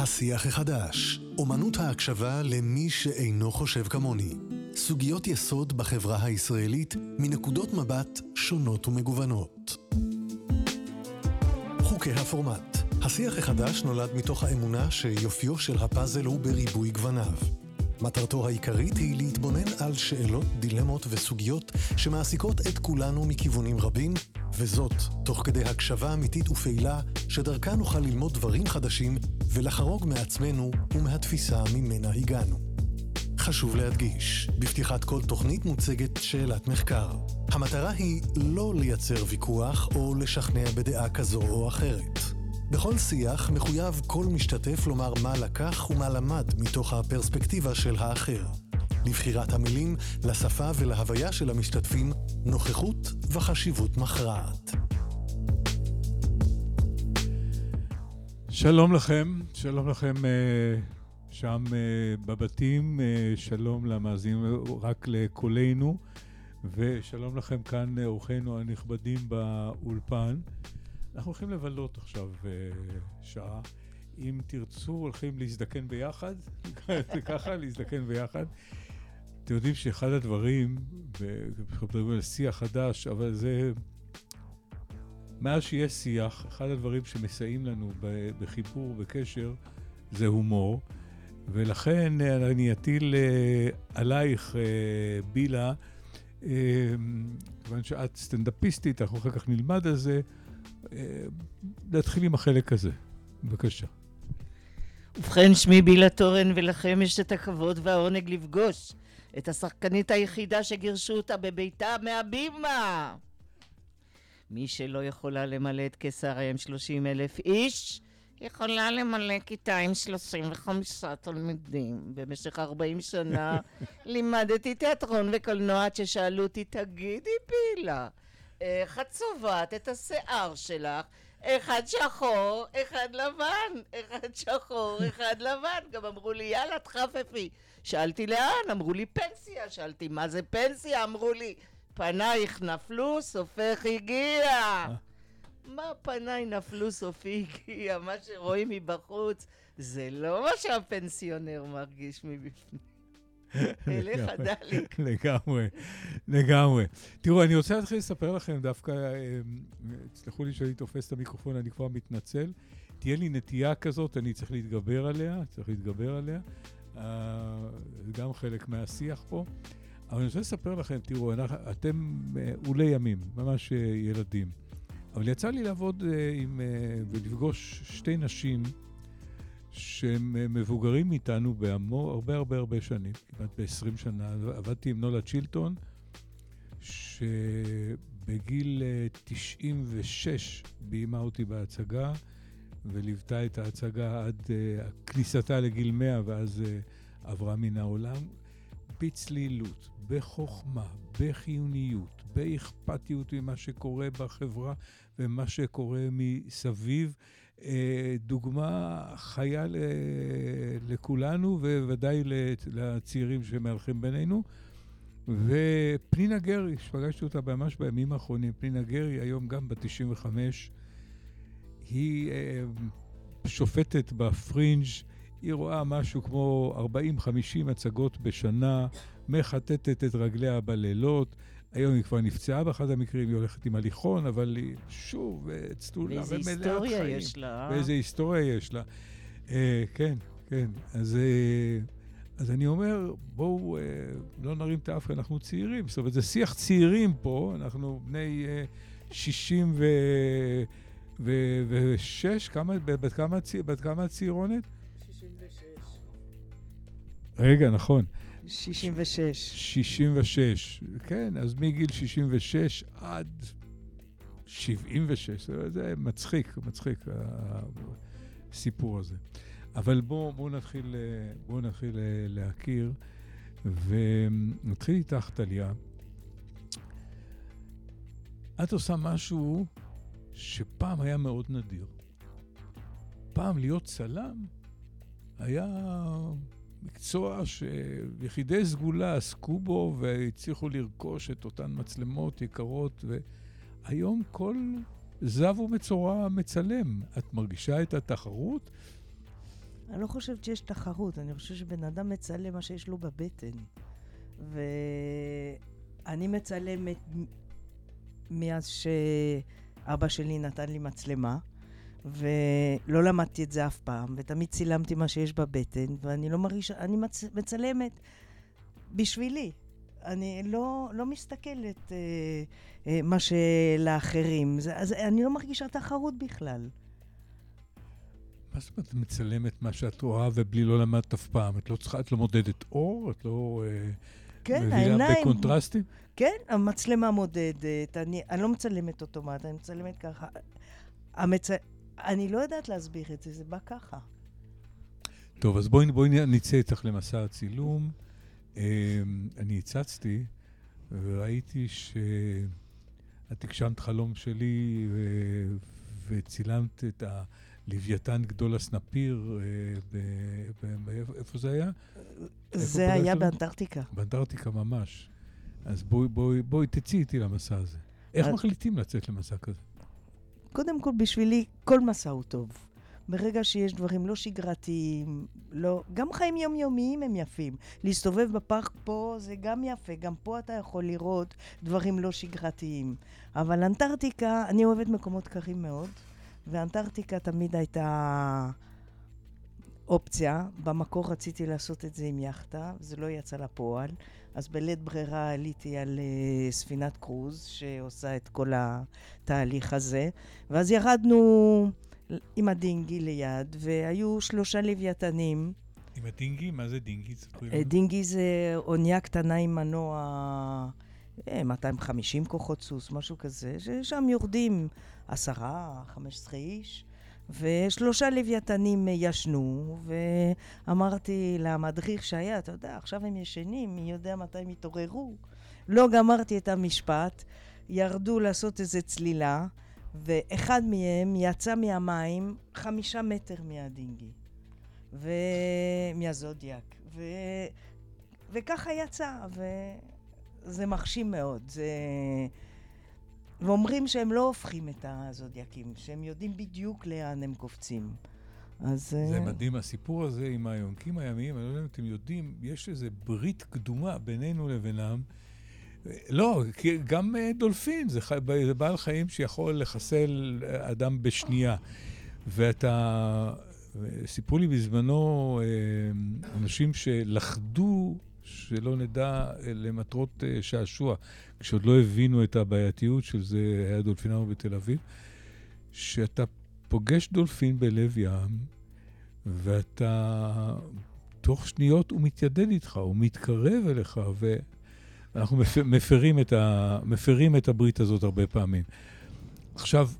השיח החדש, אומנות ההקשבה למי שאינו חושב כמוני. סוגיות יסוד בחברה הישראלית מנקודות מבט שונות ומגוונות. חוקי הפורמט השיח החדש נולד מתוך האמונה שיופיו של הפאזל הוא בריבוי גווניו. מטרתו העיקרית היא להתבונן על שאלות, דילמות וסוגיות שמעסיקות את כולנו מכיוונים רבים, וזאת תוך כדי הקשבה אמיתית ופעילה, שדרכה נוכל ללמוד דברים חדשים ולחרוג מעצמנו ומהתפיסה ממנה הגענו. חשוב להדגיש, בפתיחת כל תוכנית מוצגת שאלת מחקר. המטרה היא לא לייצר ויכוח או לשכנע בדעה כזו או אחרת. בכל שיח מחויב כל משתתף לומר מה לקח ומה למד מתוך הפרספקטיבה של האחר. לבחירת המילים, לשפה ולהוויה של המשתתפים, נוכחות וחשיבות מכרעת. שלום לכם, שלום לכם אה, שם אה, בבתים, אה, שלום למאזינים רק לקולנו, ושלום לכם כאן אורחינו הנכבדים באולפן. אנחנו הולכים לבלות עכשיו שעה. אם תרצו, הולכים להזדקן ביחד, ככה, להזדקן ביחד. אתם יודעים שאחד הדברים, ואנחנו מדברים על שיח חדש, אבל זה... מאז שיש שיח, אחד הדברים שמסייעים לנו בחיבור, בקשר, זה הומור. ולכן אני אטיל אה, עלייך, אה, בילה, אה, כיוון שאת סטנדאפיסטית, אנחנו אחר כך נלמד על זה, להתחיל עם החלק הזה. בבקשה. ובכן, שמי בילה תורן, ולכם יש את הכבוד והעונג לפגוש את השחקנית היחידה שגירשו אותה בביתה מהבימה. מי שלא יכולה למלא את קיסריה עם 30 אלף איש, יכולה למלא כיתה עם 35 תלמידים. במשך 40 שנה לימדתי תיאטרון וקולנוע עד ששאלו אותי, תגידי פילה, איך את צובעת את השיער שלך? אחד שחור, אחד לבן, אחד שחור, אחד לבן. גם אמרו לי, יאללה, תחפפי. שאלתי לאן? אמרו לי פנסיה. שאלתי, מה זה פנסיה? אמרו לי, פנייך נפלו, סופך הגיע. מה פניי נפלו, סופי הגיע? מה שרואים מבחוץ זה לא מה שהפנסיונר מרגיש מבפנים. אליך דליק. לגמרי, לגמרי. תראו, אני רוצה להתחיל לספר לכם דווקא, אה, תסלחו לי שאני תופס את המיקרופון, אני כבר מתנצל. תהיה לי נטייה כזאת, אני צריך להתגבר עליה, צריך להתגבר עליה. אה, זה גם חלק מהשיח פה. אבל אני רוצה לספר לכם, תראו, אתם אולי ימים, ממש אה, ילדים. אבל יצא לי לעבוד עם, ולפגוש שתי נשים שהם אה, מבוגרים מאיתנו בהמון, הרבה הרבה הרבה שנים, כמעט ב-20 שנה. עבדתי עם נולה צ'ילטון, שבגיל 96 אה, ביימה אותי בהצגה, וליוותה את ההצגה עד uh, כניסתה לגיל 100, ואז uh, עברה מן העולם. בצלילות, בחוכמה, בחיוניות, באכפתיות ממה שקורה בחברה ומה שקורה מסביב. אה, דוגמה חיה לכולנו, וודאי לצעירים שמהלכים בינינו. ופנינה גרי, שפגשתי אותה ממש בימים האחרונים, פנינה גרי, היום גם בת 95, היא אה, שופטת בפרינג', היא רואה משהו כמו 40-50 הצגות בשנה, מחטטת את רגליה בלילות. היום היא כבר נפצעה באחד המקרים, היא הולכת עם הליכון, אבל היא שוב צלולה ומלאת חיים. ואיזה היסטוריה יש לה. ואיזה היסטוריה יש לה. אה, כן, כן. אז, אה, אז אני אומר, בואו אה, לא נרים את האף, אנחנו צעירים. זאת אומרת, זה שיח צעירים פה, אנחנו בני אה, 60 ו... ו... ושש, כמה, בת כמה, בת כמה צעירונת? 66. רגע, נכון. 66. 66, כן, אז מגיל 66 עד 76, זה מצחיק, מצחיק הסיפור הזה. אבל בואו בוא נתחיל, בוא נתחיל להכיר, ונתחיל איתך, טליה. את עושה משהו שפעם היה מאוד נדיר. פעם להיות צלם היה מקצוע שיחידי סגולה עסקו בו והצליחו לרכוש את אותן מצלמות יקרות, והיום כל זב ומצורע מצלם. את מרגישה את התחרות? אני לא חושבת שיש תחרות, אני חושבת שבן אדם מצלם מה שיש לו בבטן. ואני מצלמת מאז שאבא שלי נתן לי מצלמה, ולא למדתי את זה אף פעם, ותמיד צילמתי מה שיש בבטן, ואני לא מרגישה, אני מצ... מצלמת בשבילי. אני לא, לא מסתכלת אה, אה, מה שלאחרים. זה, אז אני לא מרגישה תחרות בכלל. מה זאת אומרת, מצלמת מה שאת רואה ובלי לא למדת אף פעם? את לא צריכה, את לא מודדת אור? את לא אה, כן, מבינה העיניים... בקונטרסטים? כן, המצלמה מודדת, אני, אני לא מצלמת אוטומט, אני מצלמת ככה. המצ... אני לא יודעת להסביר את זה, זה בא ככה. טוב, אז בואי, בואי נצא איתך למסע הצילום. אה, אני הצצתי וראיתי שאת הגשמת חלום שלי ו- וצילמת את הלוויתן גדול הסנפיר, אה, איפה זה היה? זה היה פגשת? באנטארקטיקה. באנטארקטיקה ממש. אז בואי, בואי, בואי תצאי איתי למסע הזה. איך מחליטים לצאת למסע כזה? קודם כל, בשבילי, כל מסע הוא טוב. ברגע שיש דברים לא שגרתיים, לא... גם חיים יומיומיים הם יפים. להסתובב בפארק פה זה גם יפה, גם פה אתה יכול לראות דברים לא שגרתיים. אבל אנטארקטיקה, אני אוהבת מקומות קרים מאוד, ואנטארקטיקה תמיד הייתה אופציה. במקור רציתי לעשות את זה עם יאכטה, זה לא יצא לפועל. אז בלית ברירה עליתי על uh, ספינת קרוז, שעושה את כל התהליך הזה. ואז ירדנו עם הדינגי ליד, והיו שלושה לוויתנים. עם הדינגי? מה זה דינגי? אה. דינגי זה אונייה קטנה עם מנוע אה, 250 כוחות סוס, משהו כזה, ששם יורדים עשרה, חמש עשרה איש, ושלושה לוויתנים ישנו, ואמרתי למדריך שהיה, אתה יודע, עכשיו הם ישנים, מי יודע מתי הם יתעוררו. לא גמרתי את המשפט, ירדו לעשות איזו צלילה, ואחד מהם יצא מהמים חמישה מטר מהדינגי. ומהזודיאק. ו... וככה יצא, וזה מחשים מאוד. זה... ואומרים שהם לא הופכים את הזודיאקים, שהם יודעים בדיוק לאן הם קופצים. אז... זה אה, מדהים, הסיפור הזה עם היונקים הימיים, אני לא יודע אם אתם יודעים, יש איזו ברית קדומה בינינו לבינם. לא, גם אה, דולפין, זה, חי- זה בעל חיים שיכול לחסל אה, אדם בשנייה. ואתה, סיפרו לי בזמנו אנשים שלכדו, שלא נדע, אה, למטרות אה, שעשוע, כשעוד לא הבינו את הבעייתיות של זה, היה דולפינרו בתל אביב, שאתה פוגש דולפין בלב ים, ואתה, תוך שניות הוא מתיידד איתך, הוא מתקרב אליך, ואנחנו מפ- מפרים את, ה, מפרים את הברית הזאת הרבה פעמים. עכשיו,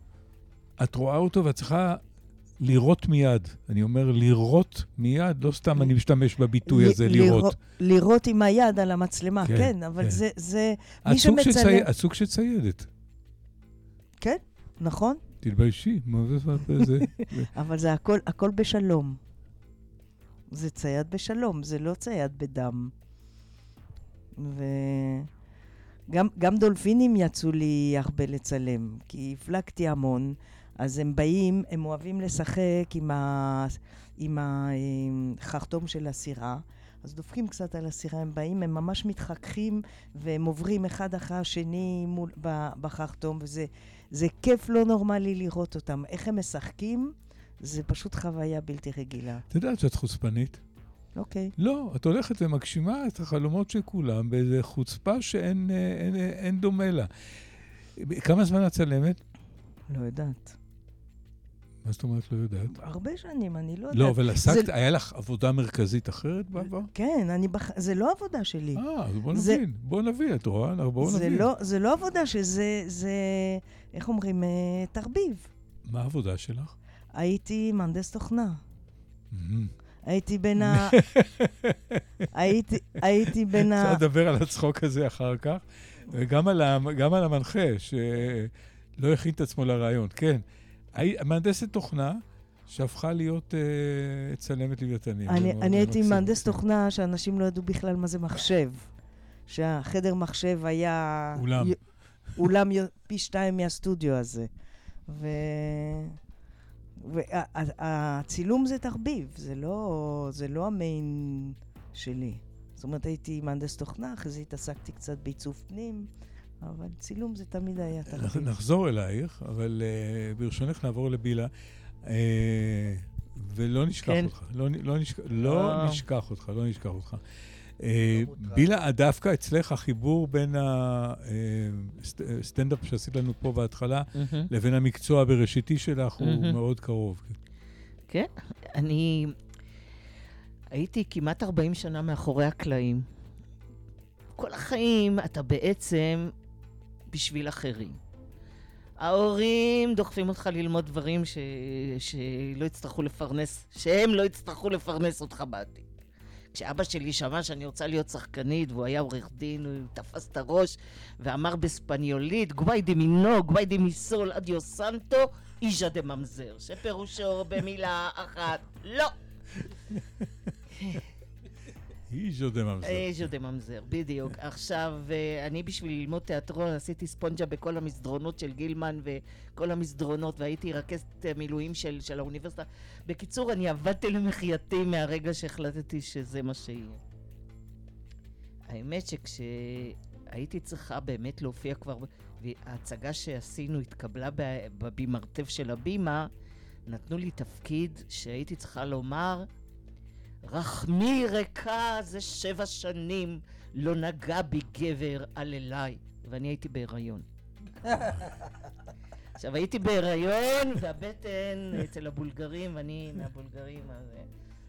את רואה אותו ואת צריכה לירות מיד. אני אומר לירות מיד, לא סתם אני משתמש בביטוי הזה, לירות. לירות עם היד על המצלמה, כן, כן, אבל כן. זה, זה... מי שמצלם... צי- את סוג של ציידת. כן, נכון, תתביישי, מה זה? מה זה? אבל זה הכל, הכל בשלום. זה צייד בשלום, זה לא צייד בדם. וגם גם דולפינים יצאו לי הרבה לצלם, כי הפלגתי המון, אז הם באים, הם אוהבים לשחק עם, ה, עם החרטום של הסירה. אז דופקים קצת על הסירה, הם באים, הם ממש מתחככים, והם עוברים אחד אחרי השני מול, בחרטום, וזה זה כיף לא נורמלי לראות אותם. איך הם משחקים, זה פשוט חוויה בלתי רגילה. את יודעת שאת חוצפנית? אוקיי. לא, את הולכת ומגשימה את החלומות של כולם באיזו חוצפה שאין אה, אין, אין דומה לה. כמה זמן את צלמת? לא יודעת. מה זאת אומרת לא יודעת? הרבה שנים, אני לא יודעת. לא, אבל עסקת, זה- היה לך עבודה מרכזית אחרת בעבר? כן, אני בח... זה לא עבודה שלי. אה, אז בוא זה- נבין. בוא נבין, את רואה? בואו זה נבין. לא, זה לא עבודה שזה, זה, איך אומרים, אה, תרביב. מה העבודה שלך? הייתי מהנדס תוכנה. הייתי בין ה... הייתי, הייתי בין ה... אפשר לדבר על הצחוק הזה אחר כך, וגם על, ה, גם על המנחה, שלא הכין את עצמו לרעיון. כן, מהנדסת תוכנה שהפכה להיות אה, צלמת לוויתנים. אני, אני הייתי. מהנדס תוכנה שאנשים לא ידעו בכלל מה זה מחשב. שהחדר מחשב היה... אולם. י- אולם י- פי שתיים מהסטודיו הזה. ו... והצילום זה תחביב, זה לא, זה לא המיין שלי. זאת אומרת, הייתי מהנדס תוכנה, אחרי זה התעסקתי קצת בעיצוב פנים, אבל צילום זה תמיד היה תחביב. נחזור אלייך, אבל uh, ברשונך נעבור לבילה. Uh, ולא נשכח כן. אותך, לא, לא, נשכח, לא נשכח אותך, לא נשכח אותך. אה, בילה, דווקא אצלך החיבור בין הסטנדאפ שעשית לנו פה בהתחלה לבין המקצוע בראשיתי שלך הוא מאוד קרוב. כן, אני הייתי כמעט 40 שנה מאחורי הקלעים. כל החיים אתה בעצם בשביל אחרים. ההורים דוחפים אותך ללמוד דברים ש... שלא יצטרכו לפרנס, שהם לא יצטרכו לפרנס אותך בעתיד. כשאבא שלי שמע שאני רוצה להיות שחקנית, והוא היה עורך דין, הוא תפס את הראש ואמר בספניולית, גוואי דמינו, גוואי דמיסול, אדיו סנטו, איז'ה דממזר, שפירושו במילה אחת, לא. איז'ו דה ממזר. איז'ו דה ממזר, בדיוק. עכשיו, אה, אני בשביל ללמוד תיאטרון עשיתי ספונג'ה בכל המסדרונות של גילמן וכל המסדרונות, והייתי רכזת מילואים של, של האוניברסיטה. בקיצור, אני עבדתי למחייתי מהרגע שהחלטתי שזה מה שיהיה. האמת שכשהייתי צריכה באמת להופיע כבר, וההצגה שעשינו התקבלה במרתף של הבימה, נתנו לי תפקיד שהייתי צריכה לומר, רחמי ריקה זה שבע שנים לא נגע בי גבר על אליי, ואני הייתי בהיריון. עכשיו, הייתי בהיריון, והבטן אצל הבולגרים, ואני מהבולגרים, אז אה,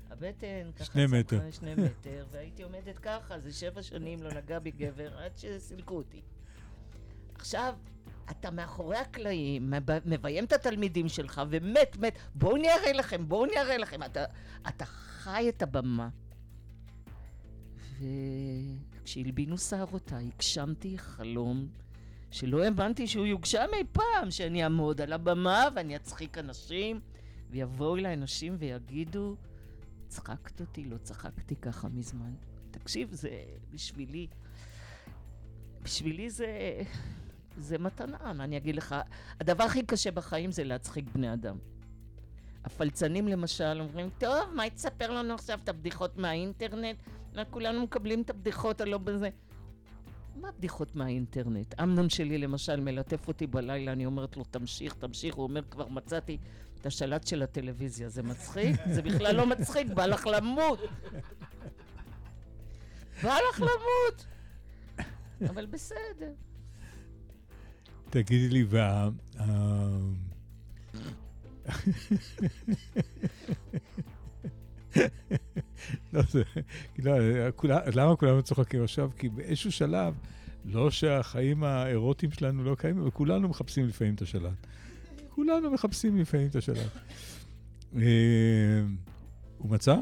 הבטן ככה... שני מטר. שני מטר, והייתי עומדת ככה, זה שבע שנים לא נגע בי גבר, עד שסילקו אותי. עכשיו, אתה מאחורי הקלעים, מביים את התלמידים שלך, ומת, מת, בואו אני אראה לכם, בואו אני אראה לכם. אתה, אתה חי את הבמה. וכשהלבינו שערותיי, הגשמתי חלום שלא האמנתי שהוא יוגשם אי פעם, שאני אעמוד על הבמה ואני אצחיק אנשים, ויבואו אליי אנשים ויגידו, צחקת אותי, לא צחקתי ככה מזמן. תקשיב, זה בשבילי, בשבילי זה, זה מתנה, מה אני אגיד לך? הדבר הכי קשה בחיים זה להצחיק בני אדם. הפלצנים למשל אומרים, טוב, מה תספר לנו עכשיו את הבדיחות מהאינטרנט? כולנו מקבלים את הבדיחות הלא בזה. מה בדיחות מהאינטרנט? אמנון שלי למשל מלטף אותי בלילה, אני אומרת לו, תמשיך, תמשיך, הוא אומר, כבר מצאתי את השלט של הטלוויזיה. זה מצחיק? זה בכלל לא מצחיק, בא לך למות. בא לך למות. אבל בסדר. תגידי לי, וה... לא, זה, לא, למה כולנו צוחקים עכשיו? כי באיזשהו שלב, לא שהחיים האירוטיים שלנו לא קיימים, אבל כולנו מחפשים לפעמים את השלט. כולנו מחפשים לפעמים את השלט. אה, הוא מצא?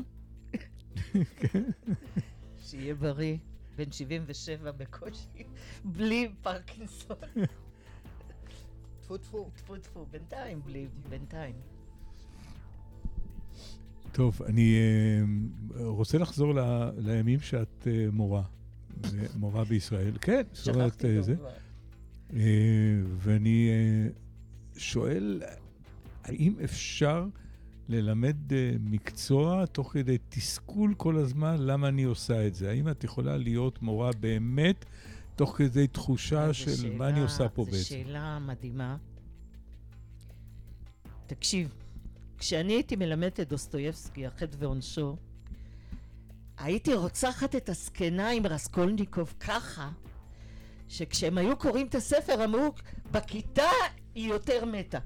שיהיה בריא, בן 77 בקושי, בלי פרקינסון. טפו טפו. טפו טפו, בינתיים בלי, בינתיים. טוב, אני uh, רוצה לחזור ל, לימים שאת uh, מורה, מורה בישראל. כן, זאת אומרת, uh, זה. ואני שואל, האם אפשר ללמד מקצוע תוך כדי תסכול כל הזמן למה אני עושה את זה? האם את יכולה להיות מורה באמת תוך כדי תחושה של שאלה, מה אני עושה פה בעצם. זו שאלה מדהימה. תקשיב, כשאני הייתי מלמדת את דוסטויבסקי, החטא ועונשו, הייתי רוצחת את הזקנה עם רסקולניקוב ככה, שכשהם היו קוראים את הספר אמרו, בכיתה היא יותר מתה.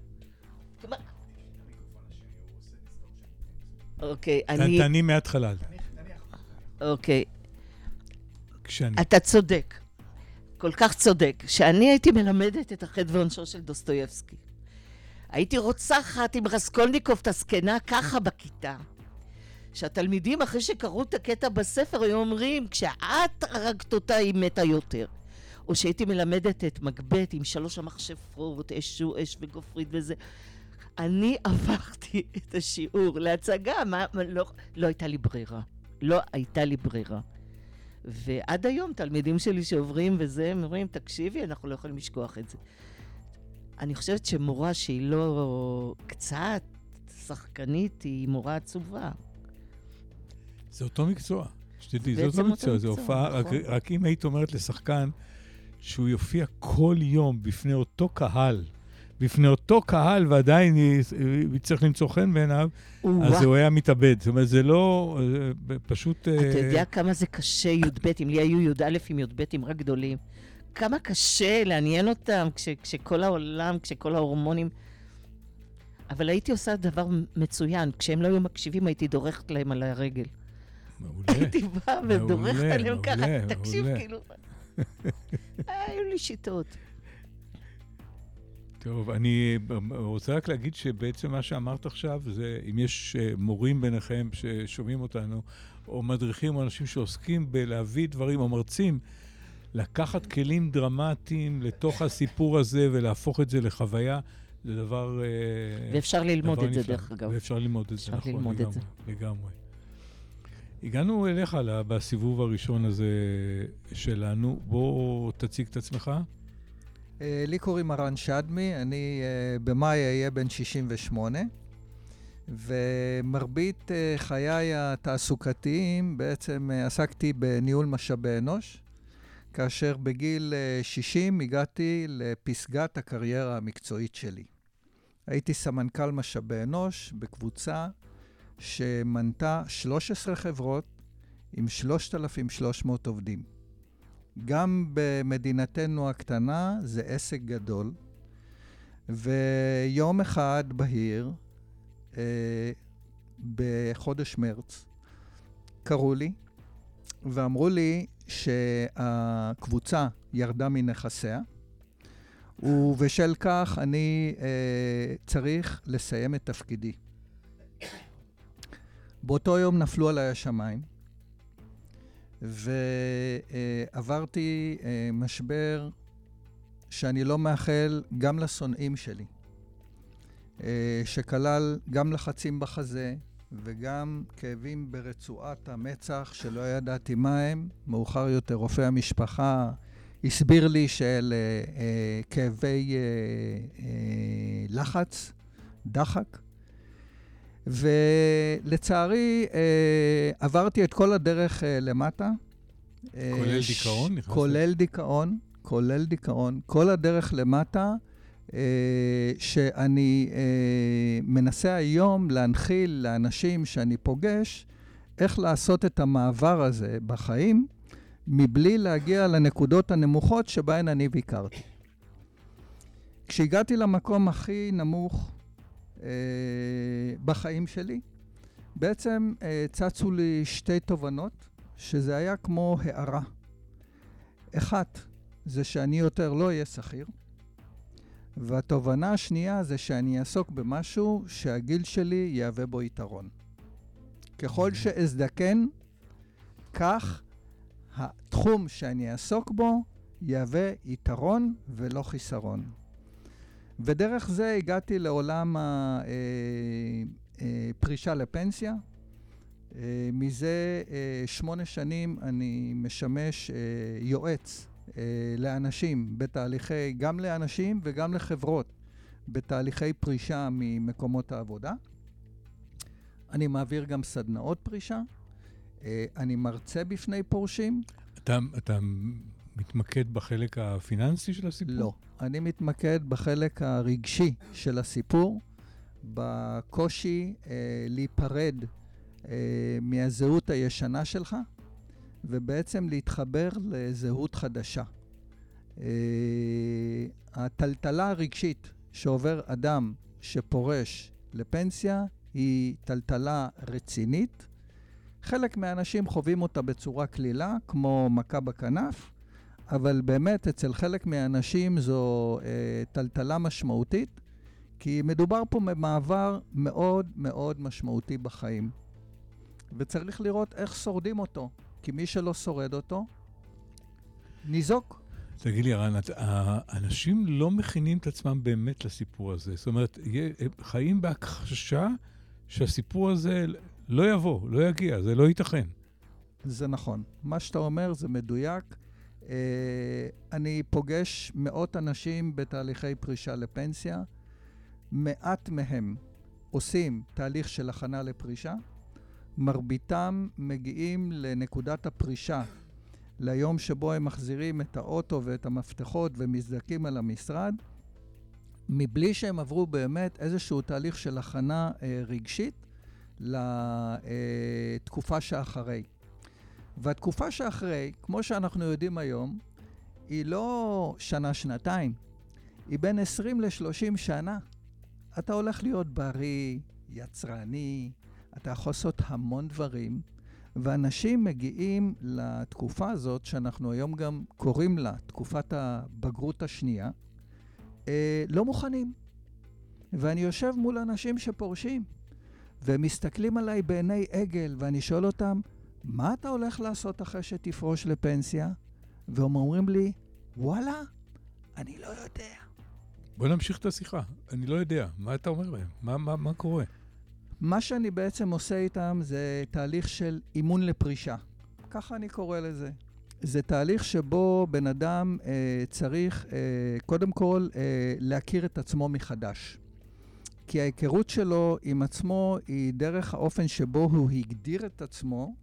אוקיי, אני... תעני מההתחלה. אוקיי. כשאני... אתה צודק. כל כך צודק, שאני הייתי מלמדת את החטא ועונשו של דוסטויבסקי. הייתי רוצחת עם רסקולניקוב את הזקנה ככה בכיתה. שהתלמידים, אחרי שקראו את הקטע בספר, היו אומרים, כשאת הרגת אותה, היא מתה יותר. או שהייתי מלמדת את מגבט עם שלוש המכשפות, אשו, אש וגופרית וזה. אני הפכתי את השיעור להצגה, מה, מה, לא, לא הייתה לי ברירה. לא הייתה לי ברירה. ועד היום תלמידים שלי שעוברים וזה, הם אומרים, תקשיבי, אנחנו לא יכולים לשכוח את זה. אני חושבת שמורה שהיא לא קצת שחקנית היא מורה עצובה. זה אותו מקצוע, שתדעי, זה אותו מקצוע, זה הופעה, רק, נכון. רק אם היית אומרת לשחקן שהוא יופיע כל יום בפני אותו קהל, בפני אותו קהל ועדיין יצטרך למצוא חן בעיניו, אז הוא היה מתאבד. זאת אומרת, זה לא, פשוט... אתה אה, יודע כמה זה קשה, י"ב, אם לי היו י"א עם י"בים רק גדולים. כמה קשה לעניין אותם כש, כשכל העולם, כשכל ההורמונים... אבל הייתי עושה דבר מצוין. כשהם לא היו מקשיבים, הייתי דורכת להם על הרגל. מעולה. הייתי באה ודורכת עליהם ככה, תקשיב. כאילו... היו לי שיטות. טוב, אני רוצה רק להגיד שבעצם מה שאמרת עכשיו, זה אם יש אה, מורים ביניכם ששומעים אותנו, או מדריכים או אנשים שעוסקים בלהביא דברים, או מרצים, לקחת כלים דרמטיים לתוך הסיפור הזה ולהפוך את זה לחוויה, זה דבר... אה, ואפשר ללמוד דבר את זה, נפלא. דרך אגב. ואפשר ללמוד את זה, נכון, ללמוד לגמרי, זה. לגמרי. הגענו אליך בסיבוב הראשון הזה שלנו. בוא תציג את עצמך. אה, לי קוראים הרן שדמי, אני אה, במאי אהיה בן 68, ומרבית אה, חיי התעסוקתיים בעצם אה, עסקתי בניהול משאבי אנוש, כאשר בגיל אה, 60 הגעתי לפסגת הקריירה המקצועית שלי. הייתי סמנכ"ל משאבי אנוש בקבוצה שמנתה 13 חברות עם 3,300 עובדים. גם במדינתנו הקטנה זה עסק גדול, ויום אחד בהיר, אה, בחודש מרץ, קראו לי ואמרו לי שהקבוצה ירדה מנכסיה, ובשל כך אני אה, צריך לסיים את תפקידי. באותו יום נפלו עליי השמיים, ועברתי אה, משבר שאני לא מאחל גם לשונאים שלי, אה, שכלל גם לחצים בחזה וגם כאבים ברצועת המצח שלא ידעתי מה הם. מאוחר יותר רופא המשפחה הסביר לי שאלה אה, כאבי לחץ, דחק. ולצערי, אה, עברתי את כל הדרך אה, למטה. אה, כולל ש- דיכאון? נכנסת? כולל דיכאון, כולל דיכאון. כל הדרך למטה, אה, שאני אה, מנסה היום להנחיל לאנשים שאני פוגש איך לעשות את המעבר הזה בחיים, מבלי להגיע לנקודות הנמוכות שבהן אני ביקרתי. כשהגעתי למקום הכי נמוך אה, בחיים שלי, בעצם אה, צצו לי שתי תובנות, שזה היה כמו הערה. אחת, זה שאני יותר לא אהיה שכיר, והתובנה השנייה זה שאני אעסוק במשהו שהגיל שלי יהווה בו יתרון. ככל שאזדקן, כך התחום שאני אעסוק בו יהווה יתרון ולא חיסרון. ודרך זה הגעתי לעולם הפרישה לפנסיה. אה, מזה אה, שמונה שנים אני משמש אה, יועץ אה, לאנשים בתהליכי, גם לאנשים וגם לחברות, בתהליכי פרישה ממקומות העבודה. אני מעביר גם סדנאות פרישה. אה, אני מרצה בפני פורשים. אתה, אתה מתמקד בחלק הפיננסי של הסיפור? לא. אני מתמקד בחלק הרגשי של הסיפור, בקושי אה, להיפרד אה, מהזהות הישנה שלך, ובעצם להתחבר לזהות חדשה. אה, הטלטלה הרגשית שעובר אדם שפורש לפנסיה היא טלטלה רצינית. חלק מהאנשים חווים אותה בצורה קלילה, כמו מכה בכנף, אבל באמת אצל חלק מהאנשים זו אה, טלטלה משמעותית, כי מדובר פה במעבר מאוד מאוד משמעותי בחיים. וצריך לראות איך שורדים אותו, כי מי שלא שורד אותו, ניזוק. תגיד לי, רן, את- האנשים לא מכינים את עצמם באמת לסיפור הזה. זאת אומרת, חיים בהכחשה שהסיפור הזה לא יבוא, לא יגיע, זה לא ייתכן. זה נכון. מה שאתה אומר זה מדויק. אה, אני פוגש מאות אנשים בתהליכי פרישה לפנסיה. מעט מהם עושים תהליך של הכנה לפרישה. מרביתם מגיעים לנקודת הפרישה, ליום שבו הם מחזירים את האוטו ואת המפתחות ומזדקים על המשרד, מבלי שהם עברו באמת איזשהו תהליך של הכנה אה, רגשית לתקופה שאחרי. והתקופה שאחרי, כמו שאנחנו יודעים היום, היא לא שנה-שנתיים, היא בין 20 ל-30 שנה. אתה הולך להיות בריא, יצרני, אתה יכול לעשות המון דברים, ואנשים מגיעים לתקופה הזאת, שאנחנו היום גם קוראים לה תקופת הבגרות השנייה, אה, לא מוכנים. ואני יושב מול אנשים שפורשים, והם מסתכלים עליי בעיני עגל, ואני שואל אותם, מה אתה הולך לעשות אחרי שתפרוש לפנסיה? והם אומרים לי, וואלה, אני לא יודע. בוא נמשיך את השיחה. אני לא יודע. מה אתה אומר להם? מה, מה, מה קורה? מה שאני בעצם עושה איתם זה תהליך של אימון לפרישה. ככה אני קורא לזה. זה תהליך שבו בן אדם אה, צריך אה, קודם כל אה, להכיר את עצמו מחדש. כי ההיכרות שלו עם עצמו היא דרך האופן שבו הוא הגדיר את עצמו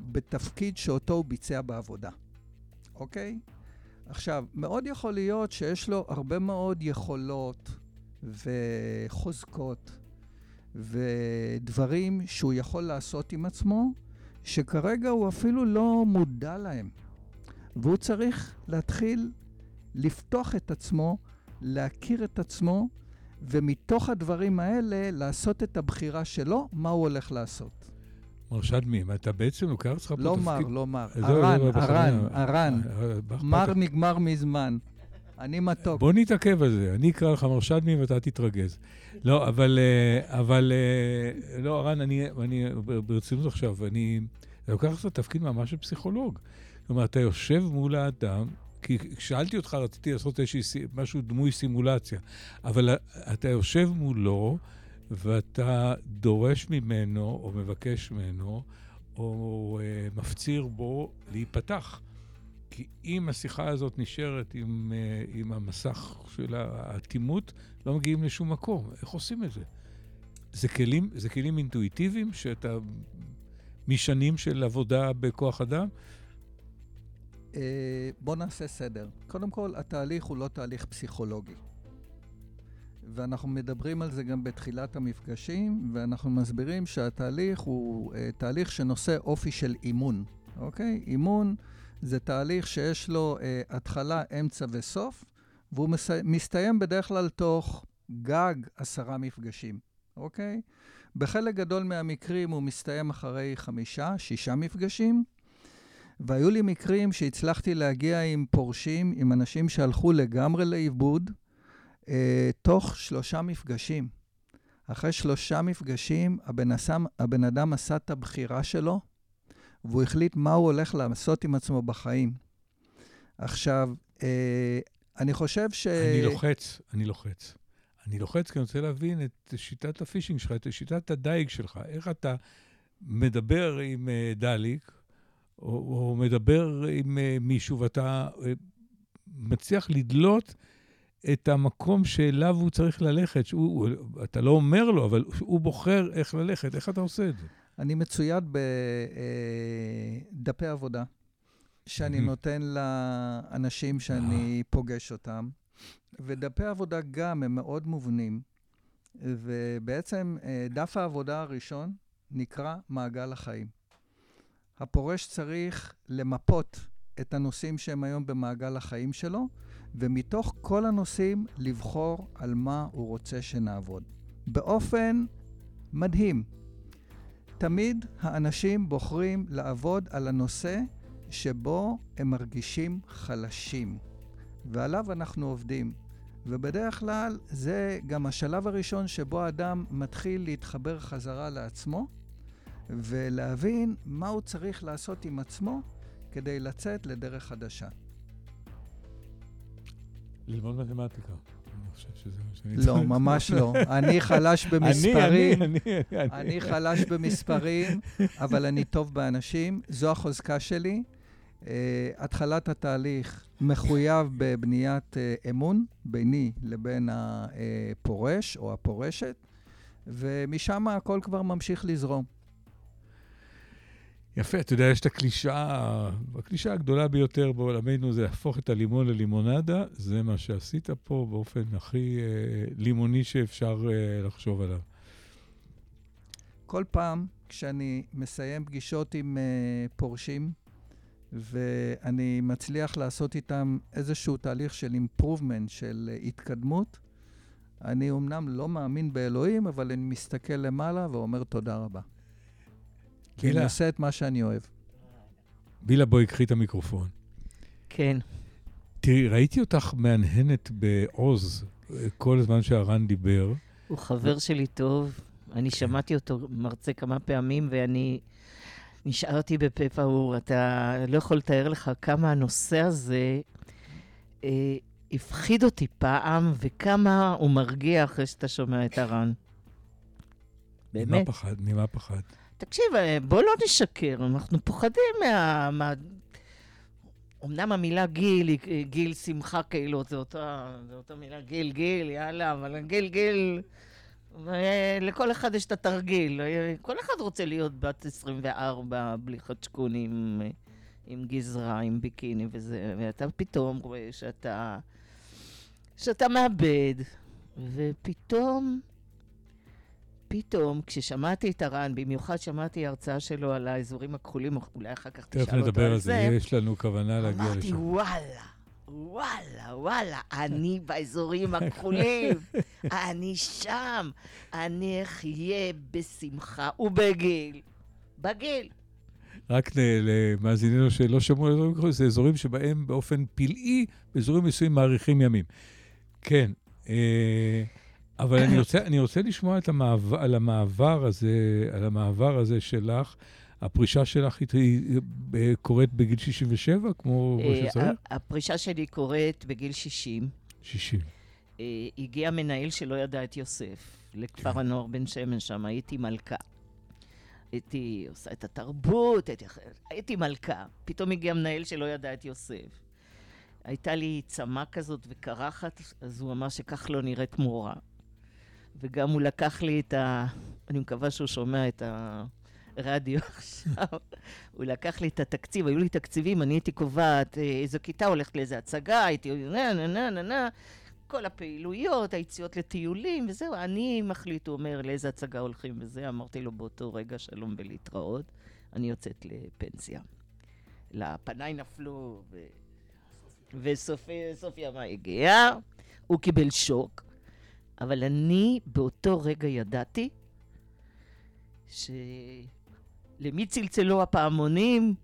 בתפקיד שאותו הוא ביצע בעבודה, אוקיי? עכשיו, מאוד יכול להיות שיש לו הרבה מאוד יכולות וחוזקות ודברים שהוא יכול לעשות עם עצמו, שכרגע הוא אפילו לא מודע להם. והוא צריך להתחיל לפתוח את עצמו, להכיר את עצמו, ומתוך הדברים האלה לעשות את הבחירה שלו, מה הוא הולך לעשות. מר שדמי, אתה בעצם לוקח לך פה לא תפקיד... מר, לא מר. זהו, ארן, זהו, בכוונה. ארן, ארן. אה, אה, מר? נגמר מזמן. אני מתוק. בוא נתעכב על זה. אני אקרא לך מר שדמי ואתה תתרגז. לא, אבל... אה, אבל... אה, לא, רן, אני, אני ברצינות עכשיו, אני... אני לוקח לך תפקיד ממש של פסיכולוג. כלומר, אתה יושב מול האדם, כי כשאלתי אותך, רציתי לעשות איזשהו משהו, דמוי סימולציה, אבל אתה יושב מולו, ואתה דורש ממנו, או מבקש ממנו, או אה, מפציר בו להיפתח. כי אם השיחה הזאת נשארת עם, אה, עם המסך של האטימות, לא מגיעים לשום מקום. איך עושים את זה? זה כלים, זה כלים אינטואיטיביים שאתה משנים של עבודה בכוח אדם? אה, בוא נעשה סדר. קודם כל, התהליך הוא לא תהליך פסיכולוגי. ואנחנו מדברים על זה גם בתחילת המפגשים, ואנחנו מסבירים שהתהליך הוא אה, תהליך שנושא אופי של אימון, אוקיי? אימון זה תהליך שיש לו אה, התחלה, אמצע וסוף, והוא מס... מסתיים בדרך כלל תוך גג עשרה מפגשים, אוקיי? בחלק גדול מהמקרים הוא מסתיים אחרי חמישה, שישה מפגשים, והיו לי מקרים שהצלחתי להגיע עם פורשים, עם אנשים שהלכו לגמרי לאיבוד, אה, תוך שלושה מפגשים. אחרי שלושה מפגשים, הבן, אסם, הבן אדם עשה את הבחירה שלו, והוא החליט מה הוא הולך לעשות עם עצמו בחיים. עכשיו, אה, אני חושב ש... אני לוחץ, אני לוחץ. אני לוחץ כי אני רוצה להבין את שיטת הפישינג שלך, את שיטת הדייג שלך. איך אתה מדבר עם uh, דליק, או, או מדבר עם uh, מישהו, ואתה uh, מצליח לדלות את המקום שאליו הוא צריך ללכת. שהוא, הוא, אתה לא אומר לו, אבל הוא בוחר איך ללכת. איך אתה עושה את זה? אני מצויד בדפי עבודה, שאני. נותן לאנשים שאני פוגש אותם, ודפי עבודה גם הם מאוד מובנים, ובעצם אה, דף העבודה הראשון נקרא מעגל החיים. הפורש צריך למפות את הנושאים שהם היום במעגל החיים שלו, ומתוך כל הנושאים לבחור על מה הוא רוצה שנעבוד. באופן מדהים. תמיד האנשים בוחרים לעבוד על הנושא שבו הם מרגישים חלשים, ועליו אנחנו עובדים. ובדרך כלל זה גם השלב הראשון שבו האדם מתחיל להתחבר חזרה לעצמו, ולהבין מה הוא צריך לעשות עם עצמו כדי לצאת לדרך חדשה. ללמוד מתמטיקה. לא, ממש לא. אני חלש במספרים. אני, חלש במספרים, אבל אני טוב באנשים. זו החוזקה שלי. Uh, התחלת התהליך מחויב בבניית uh, אמון ביני לבין הפורש או הפורשת, ומשם הכל כבר ממשיך לזרום. יפה, אתה יודע, יש את הקלישאה, הקלישאה הגדולה ביותר בעולמנו זה להפוך את הלימון ללימונדה, זה מה שעשית פה באופן הכי אה, לימוני שאפשר אה, לחשוב עליו. כל פעם כשאני מסיים פגישות עם uh, פורשים, ואני מצליח לעשות איתם איזשהו תהליך של אימפרובמנט, של uh, התקדמות, אני אמנם לא מאמין באלוהים, אבל אני מסתכל למעלה ואומר תודה רבה. כי אני עושה את מה שאני אוהב. בילה, בואי, קחי את המיקרופון. כן. תראי, ראיתי אותך מהנהנת בעוז כל הזמן שהרן דיבר. הוא חבר שלי טוב, אני שמעתי אותו מרצה כמה פעמים, ואני נשארתי בפה פעור. אתה לא יכול לתאר לך כמה הנושא הזה אה, הפחיד אותי פעם, וכמה הוא מרגיע אחרי שאתה שומע את הר"ן. באמת. ממה פחד? ממה פחד? תקשיב, אה, בוא לא נשקר, אנחנו פוחדים מה... מה... אמנם המילה גיל היא גיל שמחה כאילו, זו אותה, זו אותה מילה גיל, גיל, יאללה, אבל גיל, גיל... ולכל אחד יש את התרגיל. כל אחד רוצה להיות בת 24 בלי חדשקון עם, עם גזרה, עם ביקיני וזה, ואתה פתאום רואה שאתה, שאתה מאבד, ופתאום, פתאום, כששמעתי את הר"ן, במיוחד שמעתי הרצאה שלו על האזורים הכחולים, אולי אחר כך תשאל אותו על זה. תכף נדבר על זה, יש לנו כוונה להגיע לשם. אמרתי, וואלה. וואלה, וואלה, אני באזורים הכחולים, אני שם, אני אחיה בשמחה ובגיל. בגיל. רק למאזיננו שלא שמעו על אזורים כחולים, זה אזורים שבהם באופן פלאי, באזורים מסוימים מאריכים ימים. כן, אה, אבל אני רוצה, אני רוצה לשמוע את המעבר, על המעבר הזה, על המעבר הזה שלך. הפרישה שלך היא קורית בגיל 67, כמו מה אה, שצריך? הפרישה שלי קורית בגיל 60. 60. אה, הגיע מנהל שלא ידע את יוסף, לכפר כן. הנוער בן שמן שם, הייתי מלכה. הייתי עושה את התרבות, הייתי, הייתי מלכה. פתאום הגיע מנהל שלא ידע את יוסף. הייתה לי צמא כזאת וקרחת, אז הוא אמר שכך לא נראית מורה. וגם הוא לקח לי את ה... אני מקווה שהוא שומע את ה... רדיו עכשיו. הוא לקח לי את התקציב, היו לי תקציבים, אני הייתי קובעת אה, איזו כיתה הולכת לאיזו הצגה, הייתי נה נה נה נה נה, כל הפעילויות, היציאות לטיולים וזהו, אני מחליט, הוא אומר, לאיזה הצגה הולכים וזה. אמרתי לו באותו רגע, שלום ולהתראות, אני יוצאת לפנסיה. לפניי נפלו, ו... וסופיה מה הגיעה, הוא קיבל שוק, אבל אני באותו רגע ידעתי ש... למי צלצלו הפעמונים?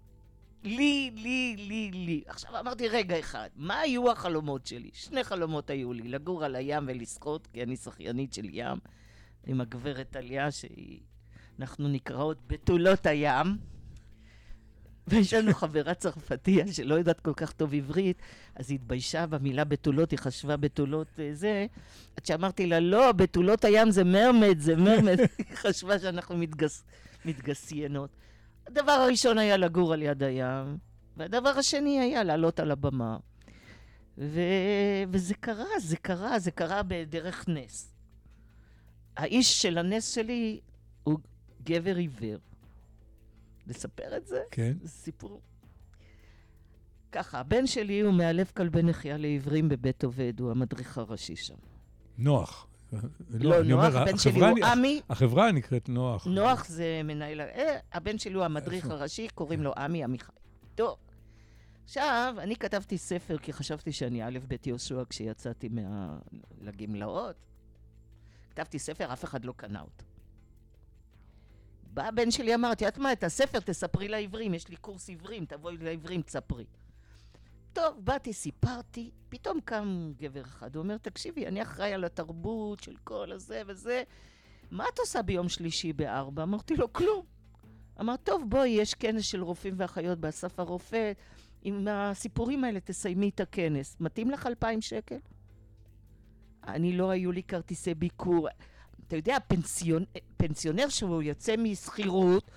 לי, לי, לי, לי. עכשיו אמרתי, רגע אחד, מה היו החלומות שלי? שני חלומות היו לי, לגור על הים ולשחות, כי אני שחיינית של ים, עם הגברת טליה, שאנחנו נקראות בתולות הים. ויש לנו חברה צרפתייה שלא יודעת כל כך טוב עברית, אז היא התביישה במילה בתולות, היא חשבה בתולות אה, זה, עד שאמרתי לה, לא, בתולות הים זה מרמד, זה מרמד. היא חשבה שאנחנו מתגס... מתגסיינות. הדבר הראשון היה לגור על יד הים, והדבר השני היה לעלות על הבמה. ו... וזה קרה, זה קרה, זה קרה בדרך נס. האיש של הנס שלי הוא גבר עיוור. לספר את זה? כן. זה סיפור. ככה, הבן שלי הוא מאלף כלבי נחייה לעיוורים בבית עובד, הוא המדריך הראשי שם. נוח. לא, לא נוח, הבן שלי הוא עמי. החברה נקראת נוח. נוח זה מנהל... אה, הבן שלי הוא המדריך הראשי, קוראים לו עמי עמיחי. טוב. עכשיו, אני כתבתי ספר כי חשבתי שאני א' ב' יהושע כשיצאתי מה... לגמלאות. כתבתי ספר, אף אחד לא קנה אותו. בא הבן שלי, אמר, את יודעת מה, את הספר תספרי לעברים, יש לי קורס עברים, תבואי לעברים, תספרי. טוב, באתי, סיפרתי, פתאום קם גבר אחד, הוא אומר, תקשיבי, אני אחראי על התרבות של כל הזה וזה, מה את עושה ביום שלישי בארבע? אמרתי לו, כלום. אמר, טוב, בואי, יש כנס של רופאים ואחיות באסף הרופא, עם הסיפורים האלה תסיימי את הכנס. מתאים לך אלפיים שקל? אני לא היו לי כרטיסי ביקור. אתה יודע, פנסיונ... פנסיונר שהוא יוצא משכירות,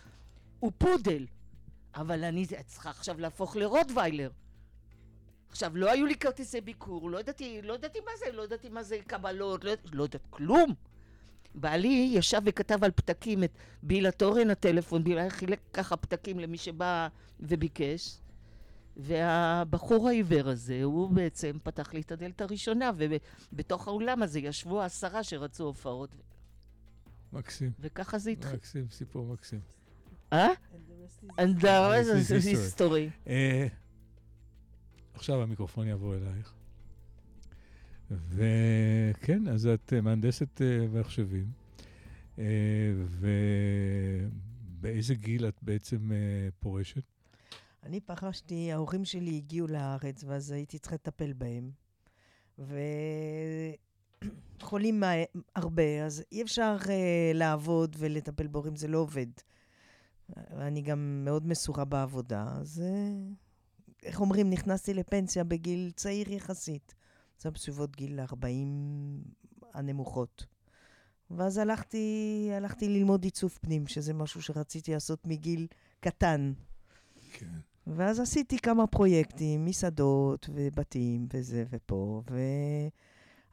הוא פודל. אבל אני צריכה עכשיו להפוך לרוטוויילר. עכשיו, לא היו לי כרטיסי ביקור, לא ידעתי, לא ידעתי מה זה, לא ידעתי מה זה קבלות, לא, לא יודעת כלום. בעלי ישב וכתב על פתקים את בילה תורן הטלפון, בילה חילק ככה פתקים למי שבא וביקש. והבחור העיוור הזה, הוא בעצם פתח לי את הדלת הראשונה, ובתוך האולם הזה ישבו עשרה שרצו הופעות. מקסים. וככה זה התחיל. מקסים, סיפור מקסים. אה? And the rest is is history. אה, עכשיו המיקרופון יעבור אלייך. וכן, אז את אה, מהנדסת אה, מחשבים, ובאיזה גיל את בעצם פורשת? אני פרשתי, ההורים שלי הגיעו לארץ, ואז הייתי צריכה לטפל בהם. וחולים מה- הרבה, אז אי אפשר uh, לעבוד ולטפל בהורים, זה לא עובד. אני גם מאוד מסורה בעבודה, אז uh, איך אומרים, נכנסתי לפנסיה בגיל צעיר יחסית. זה בסביבות גיל 40 הנמוכות. ואז הלכתי, הלכתי ללמוד עיצוב פנים, שזה משהו שרציתי לעשות מגיל קטן. כן. ואז עשיתי כמה פרויקטים, מסעדות ובתים וזה ופה,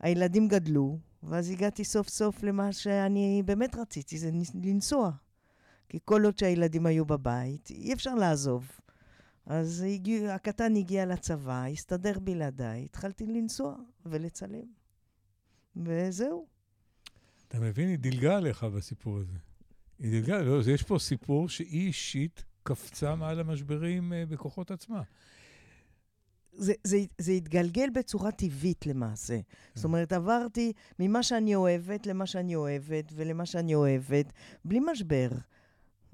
והילדים גדלו, ואז הגעתי סוף סוף למה שאני באמת רציתי, זה נס- לנסוע. כי כל עוד שהילדים היו בבית, אי אפשר לעזוב. אז הגיע, הקטן הגיע לצבא, הסתדר בלעדיי, התחלתי לנסוע ולצלם. וזהו. אתה מבין? היא דילגה עליך בסיפור הזה. היא דילגה, לא, יש פה סיפור שהיא אישית קפצה מעל המשברים אה, בכוחות עצמה. זה, זה, זה התגלגל בצורה טבעית למעשה. זאת אומרת, עברתי ממה שאני אוהבת למה שאני אוהבת ולמה שאני אוהבת, בלי משבר.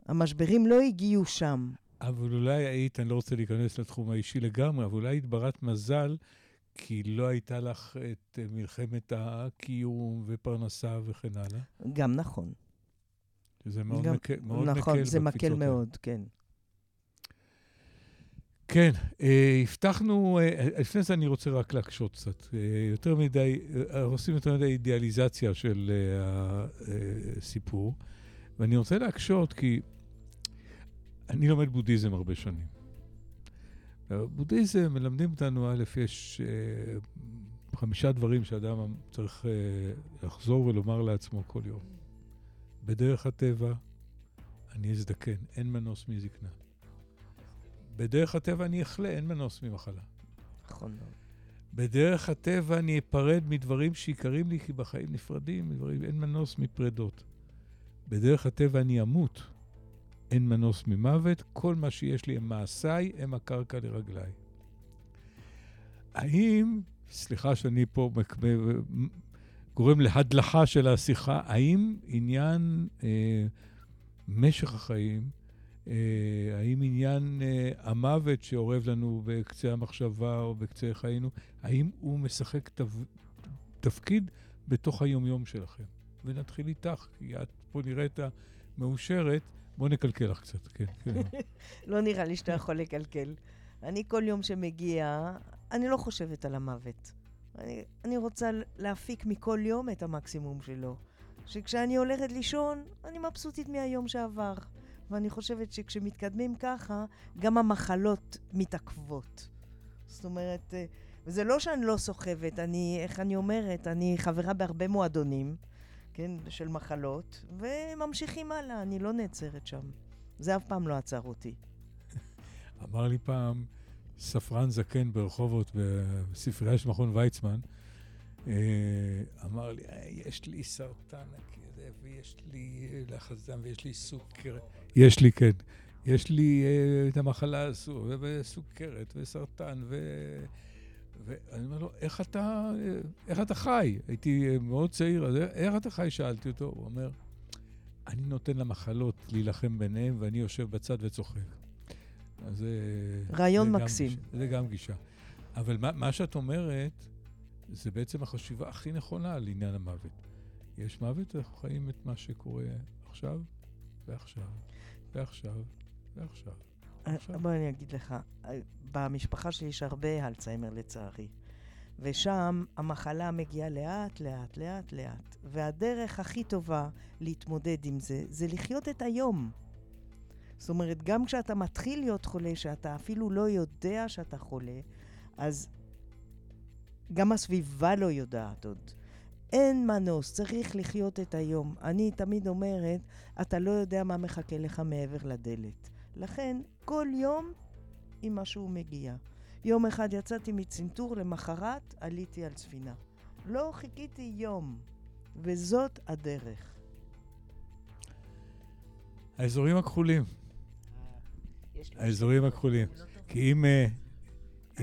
המשברים לא הגיעו שם. אבל אולי היית, אני לא רוצה להיכנס לתחום האישי לגמרי, אבל אולי היית ברת מזל, כי לא הייתה לך את אה, מלחמת הקיום ופרנסה וכן הלאה. גם נכון. שזה מאוד גם- מקל, מאוד נכון, מקל זה מקל. מאוד, כן. כן, אה, הבטחנו, אה, לפני זה אני רוצה רק להקשות קצת. אה, יותר מדי, עושים יותר מדי אידיאליזציה של הסיפור, ואני רוצה להקשות כי אני לומד בודהיזם הרבה שנים. בבודהיזם מלמדים אותנו, א', יש חמישה דברים שאדם צריך לחזור ולומר לעצמו כל יום. בדרך הטבע, אני אזדקן, אין מנוס מזקנה. בדרך הטבע אני אחלה, אין מנוס ממחלה. נכון מאוד. בדרך הטבע אני אפרד מדברים שיקרים לי, כי בחיים נפרדים, מדברים, אין מנוס מפרדות. בדרך הטבע אני אמות, אין מנוס ממוות, כל מה שיש לי הם מעשיי, הם הקרקע לרגליי. האם, סליחה שאני פה מק- מ- גורם להדלכה של השיחה, האם עניין אה, משך החיים, האם עניין אה, המוות שאורב לנו בקצה המחשבה או בקצה חיינו, האם הוא משחק תב... תפקיד בתוך היומיום שלכם? ונתחיל איתך, כי את פה נראית מאושרת, בוא נקלקל לך קצת, כן, כן. לא נראה לי שאתה יכול לקלקל. אני כל יום שמגיע, אני לא חושבת על המוות. אני, אני רוצה להפיק מכל יום את המקסימום שלו. שכשאני הולכת לישון, אני מבסוטית מהיום שעבר. ואני חושבת שכשמתקדמים ככה, גם המחלות מתעכבות. זאת אומרת, אה, וזה לא שאני לא סוחבת, אני, איך אני אומרת, אני חברה בהרבה מועדונים, כן, של מחלות, וממשיכים הלאה, אני לא נעצרת שם. זה אף פעם לא עצר אותי. אמר לי פעם ספרן זקן ברחובות, בספרייה של מכון ויצמן, אה, אמר לי, "אה, יש לי סרטן ויש לי אה, לחץ דם, ויש לי סוכרת. יש לי, כן. יש לי אה, את המחלה הזו, וסוכרת, וסרטן, ו... ואני אומר לו, איך אתה, אה, איך אתה חי? הייתי מאוד צעיר, אז איך אתה חי? שאלתי אותו. הוא אומר, אני נותן למחלות להילחם ביניהם, ואני יושב בצד וצוחק. אז זה... רעיון זה גם מקסים. גישה, זה גם גישה. אבל מה, מה שאת אומרת, זה בעצם החשיבה הכי נכונה על עניין המוות. יש מוות, אנחנו חיים את מה שקורה עכשיו, ועכשיו, ועכשיו, ועכשיו. עכשיו. בוא אני אגיד לך, אה, במשפחה שלי יש הרבה אלצהיימר לצערי. ושם המחלה מגיעה לאט, לאט, לאט, לאט. והדרך הכי טובה להתמודד עם זה, זה לחיות את היום. זאת אומרת, גם כשאתה מתחיל להיות חולה, שאתה אפילו לא יודע שאתה חולה, אז גם הסביבה לא יודעת עוד. אין מנוס, צריך לחיות את היום. אני תמיד אומרת, אתה לא יודע מה מחכה לך מעבר לדלת. לכן, כל יום עם משהו מגיע. יום אחד יצאתי מצנתור, למחרת עליתי על ספינה. לא חיכיתי יום, וזאת הדרך. האזורים הכחולים. האזורים הכחולים. כי אם, אה,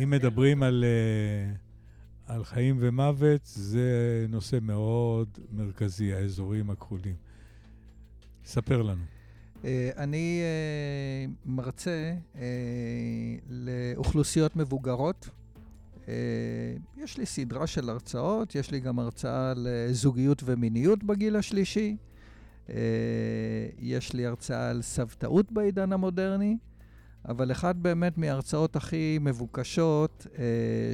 אם מדברים על, אה, על חיים ומוות, זה נושא מאוד מרכזי, האזורים הכחולים. ספר לנו. אה, אני מרצה לאוכלוסיות מבוגרות. יש לי סדרה של הרצאות, יש לי גם הרצאה לזוגיות ומיניות בגיל השלישי. יש לי הרצאה על סבתאות בעידן המודרני. אבל אחת באמת מההרצאות הכי מבוקשות אה,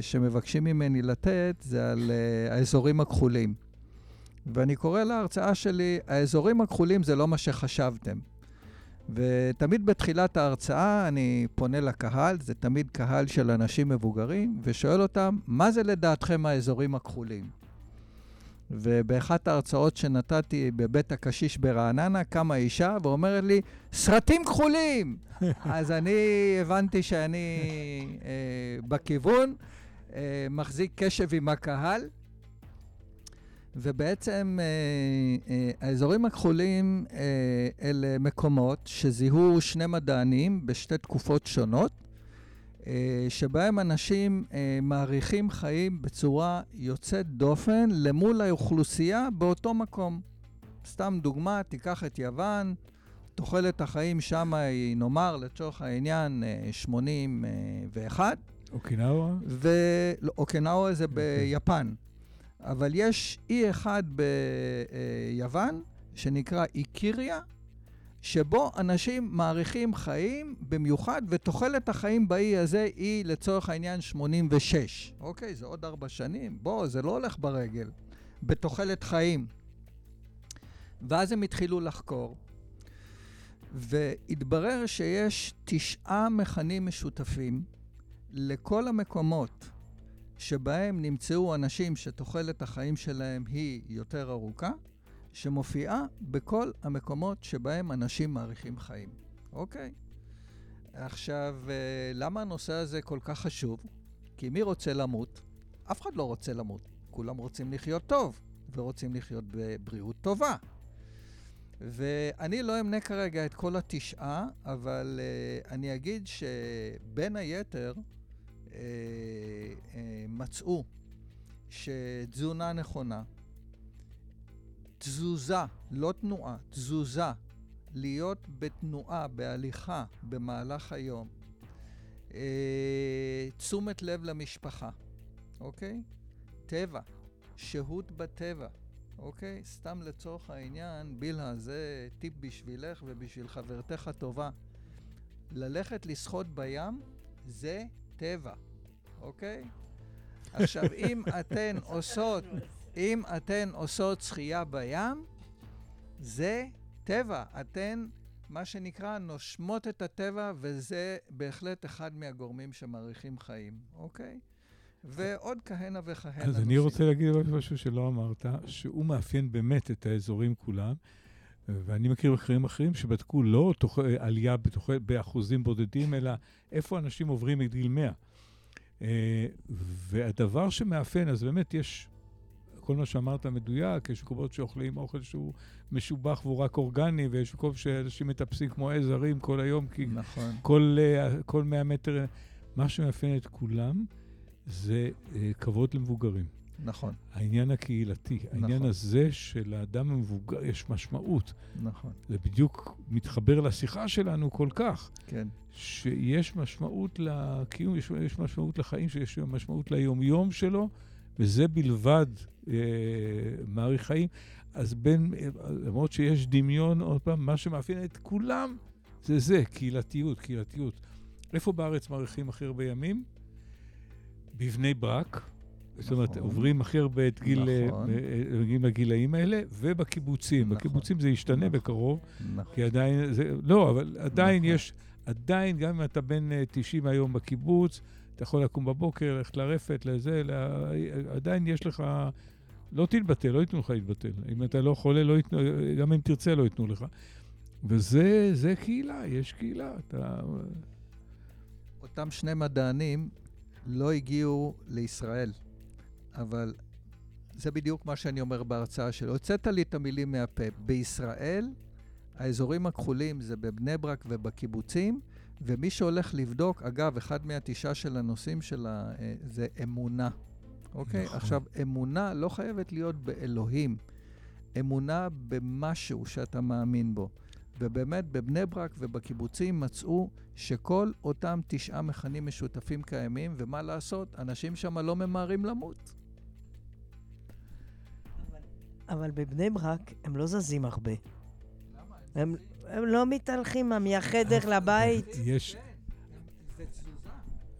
שמבקשים ממני לתת זה על אה, האזורים הכחולים. ואני קורא להרצאה שלי, האזורים הכחולים זה לא מה שחשבתם. ותמיד בתחילת ההרצאה אני פונה לקהל, זה תמיד קהל של אנשים מבוגרים, ושואל אותם, מה זה לדעתכם האזורים הכחולים? ובאחת ההרצאות שנתתי בבית הקשיש ברעננה, קמה אישה ואומרת לי, סרטים כחולים! אז אני הבנתי שאני אה, בכיוון, אה, מחזיק קשב עם הקהל, ובעצם אה, אה, האזורים הכחולים אה, אלה מקומות שזיהו שני מדענים בשתי תקופות שונות. אה, שבהם אנשים אה, מעריכים חיים בצורה יוצאת דופן למול האוכלוסייה באותו מקום. סתם דוגמה, תיקח את יוון, תוחלת החיים שם היא, נאמר, לצורך העניין, 81. אה, אוקינאווה? לא, אוקינאווה זה אוקיי. ביפן. אבל יש אי אחד ביוון, שנקרא איקיריה, שבו אנשים מאריכים חיים במיוחד, ותוחלת החיים באי הזה היא לצורך העניין 86. אוקיי, זה עוד ארבע שנים, בוא, זה לא הולך ברגל. בתוחלת חיים. ואז הם התחילו לחקור, והתברר שיש תשעה מכנים משותפים לכל המקומות שבהם נמצאו אנשים שתוחלת החיים שלהם היא יותר ארוכה, שמופיעה בכל המקומות שבהם אנשים מאריכים חיים, אוקיי? עכשיו, אה, למה הנושא הזה כל כך חשוב? כי מי רוצה למות? אף אחד לא רוצה למות. כולם רוצים לחיות טוב, ורוצים לחיות בבריאות טובה. ואני לא אמנה כרגע את כל התשעה, אבל uh, אני אגיד שבין היתר uh, uh, מצאו שתזונה נכונה, תזוזה, לא תנועה, תזוזה, להיות בתנועה, בהליכה, במהלך היום. אה, תשומת לב למשפחה, אוקיי? טבע, שהות בטבע, אוקיי? סתם לצורך העניין, בילהה, זה טיפ בשבילך ובשביל חברתך הטובה. ללכת לשחות בים זה טבע, אוקיי? עכשיו, אם אתן עושות אם אתן עושות שחייה בים, זה טבע. אתן, מה שנקרא, נושמות את הטבע, וזה בהחלט אחד מהגורמים שמאריכים חיים, אוקיי? ועוד כהנה וכהנה. אז אני רוצה להגיד משהו שלא אמרת, שהוא מאפיין באמת את האזורים כולם. ואני מכיר מחקרים אחרים שבדקו לא תוך, עלייה בתוך, באחוזים בודדים, אלא איפה אנשים עוברים את גיל 100. אה, והדבר שמאפיין, אז באמת יש כל מה שאמרת מדויק, יש מקומות שאוכלים אוכל שהוא משובח והוא רק אורגני, ויש מקומות שאנשים מטפסים כמו עז הרים כל היום, כי נכון. כל, uh, כל 100 מטר... מה שמאפיין את כולם זה uh, כבוד למבוגרים. נכון. העניין הקהילתי, נכון. העניין הזה שלאדם המבוגר יש משמעות. נכון. זה בדיוק מתחבר לשיחה שלנו כל כך. כן. שיש משמעות לקיום, יש, יש משמעות לחיים, שיש משמעות ליומיום שלו, וזה בלבד אה, מאריך חיים. אז בין, למרות שיש דמיון, עוד פעם, מה שמאפיין את כולם זה זה, קהילתיות, קהילתיות. איפה בארץ מאריכים הכי הרבה ימים? בבני ברק. נכון. זאת אומרת, נכון. עוברים הכי הרבה את גיל, נכון. אה, אה, מגיעים לגילאים האלה, ובקיבוצים. נכון. בקיבוצים זה ישתנה נכון. בקרוב, נכון. כי עדיין, זה, לא, אבל עדיין נכון. יש, עדיין, גם אם אתה בן 90 היום בקיבוץ, אתה יכול לקום בבוקר, ללכת לרפת, לזה, לה... עדיין יש לך לא תתבטל, לא ייתנו לך להתבטל. אם אתה לא חולה, לא ייתנו, גם אם תרצה, לא ייתנו לך. וזה זה קהילה, יש קהילה. אתה... אותם שני מדענים לא הגיעו לישראל, אבל זה בדיוק מה שאני אומר בהרצאה שלו. הוצאת לי את המילים מהפה. בישראל, האזורים הכחולים זה בבני ברק ובקיבוצים, ומי שהולך לבדוק, אגב, אחד מהתשעה של הנושאים שלה אה, זה אמונה. אוקיי? נכון. עכשיו, אמונה לא חייבת להיות באלוהים. אמונה במשהו שאתה מאמין בו. ובאמת, בבני ברק ובקיבוצים מצאו שכל אותם תשעה מכנים משותפים קיימים, ומה לעשות, אנשים שם לא ממהרים למות. אבל בבני ברק הם לא זזים הרבה. הם, הם לא מתהלכים מהחדר לבית. יש...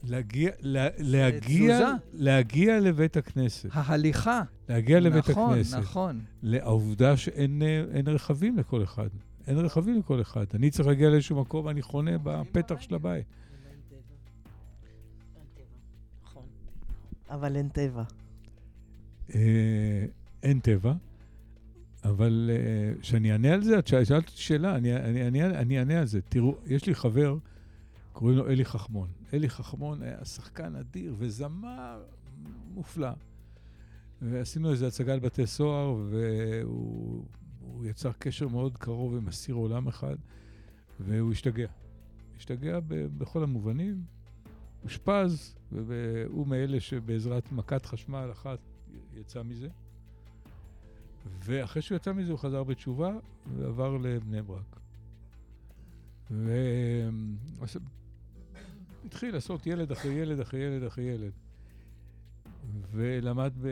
להגיע, לה, להגיע, להגיע לבית הכנסת. ההליכה. להגיע לבית נכון, הכנסת. נכון, נכון. לעובדה שאין רכבים לכל אחד. אין רכבים לכל אחד. אני צריך להגיע לאיזשהו מקום, אני חונה בפתח של הבית. אבל אין טבע. אה, אין טבע, אבל כשאני אענה על זה, את שאלת אותי שאלה, אני אענה על זה. תראו, יש לי חבר, קוראים לו אלי חכמון. אלי חכמון היה שחקן אדיר וזמר מופלא. ועשינו איזו הצגה על בתי סוהר, והוא יצר קשר מאוד קרוב עם אסיר עולם אחד, והוא השתגע. השתגע ב- בכל המובנים, אושפז, והוא מאלה שבעזרת מכת חשמל אחת יצא מזה. ואחרי שהוא יצא מזה הוא חזר בתשובה ועבר לבני ברק. והתחיל לעשות ילד אחרי ילד אחרי ילד אחרי ילד. ולמד ב...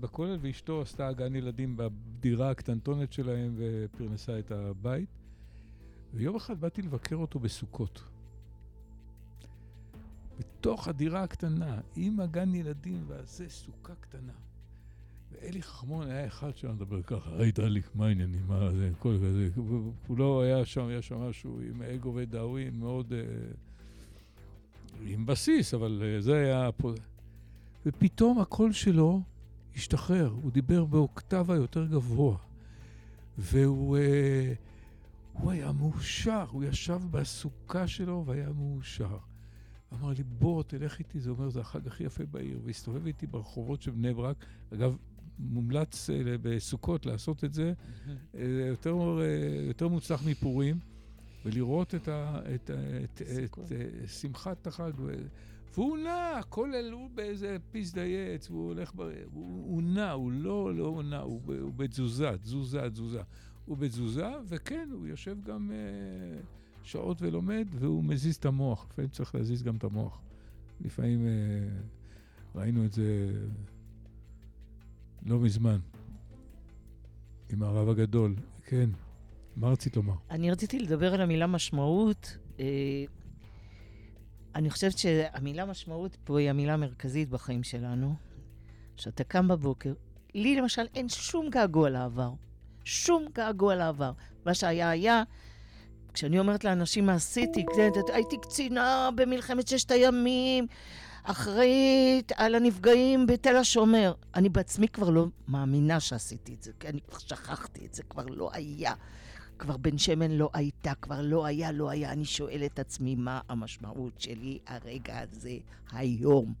בכולל, ואשתו עשתה גן ילדים בדירה הקטנטונת שלהם ופרנסה את הבית. ויום אחד באתי לבקר אותו בסוכות. בתוך הדירה הקטנה, עם הגן ילדים והזה, סוכה קטנה. ואלי חכמון היה אחד שלא מדבר ככה, היי דליק, מה העניינים, מה זה, כל כזה. הוא לא היה שם, היה שם משהו עם אגו ודאווין מאוד... אה, עם בסיס, אבל אה, זה היה... ופתאום הקול שלו השתחרר, הוא דיבר באוקטבה יותר גבוה. והוא אה, הוא היה מאושר, הוא ישב בסוכה שלו והיה מאושר. אמר לי, בוא, תלך איתי, זה אומר, זה החג הכי יפה בעיר. והסתובב איתי ברחובות של בני ברק. אגב, מומלץ אה, בסוכות לעשות את זה, אה, יותר, אה, יותר מוצלח מפורים, ולראות את, ה, את, את, את, את שמחת החג. והוא נע, הכל עלו באיזה פיס דייץ, והוא הולך, ב... הוא, הוא נע, הוא לא, לא נע, הוא, הוא בתזוזה, תזוזה, תזוזה. הוא בתזוזה, וכן, הוא יושב גם אה, שעות ולומד, והוא מזיז את המוח. לפעמים צריך להזיז גם את המוח. לפעמים אה, ראינו את זה לא מזמן, עם הרב הגדול. כן, מה רצית לומר? אני רציתי לדבר על המילה משמעות. אה, אני חושבת שהמילה משמעות פה היא המילה המרכזית בחיים שלנו. כשאתה קם בבוקר, לי למשל אין שום געגוע לעבר. שום געגוע לעבר. מה שהיה היה, כשאני אומרת לאנשים מה עשיתי, הייתי קצינה במלחמת ששת הימים, אחראית על הנפגעים בתל השומר. אני בעצמי כבר לא מאמינה שעשיתי את זה, כי אני כבר שכחתי את זה, כבר לא היה. כבר בן שמן לא הייתה, כבר לא היה, לא היה. אני שואל את עצמי מה המשמעות שלי הרגע הזה, היום,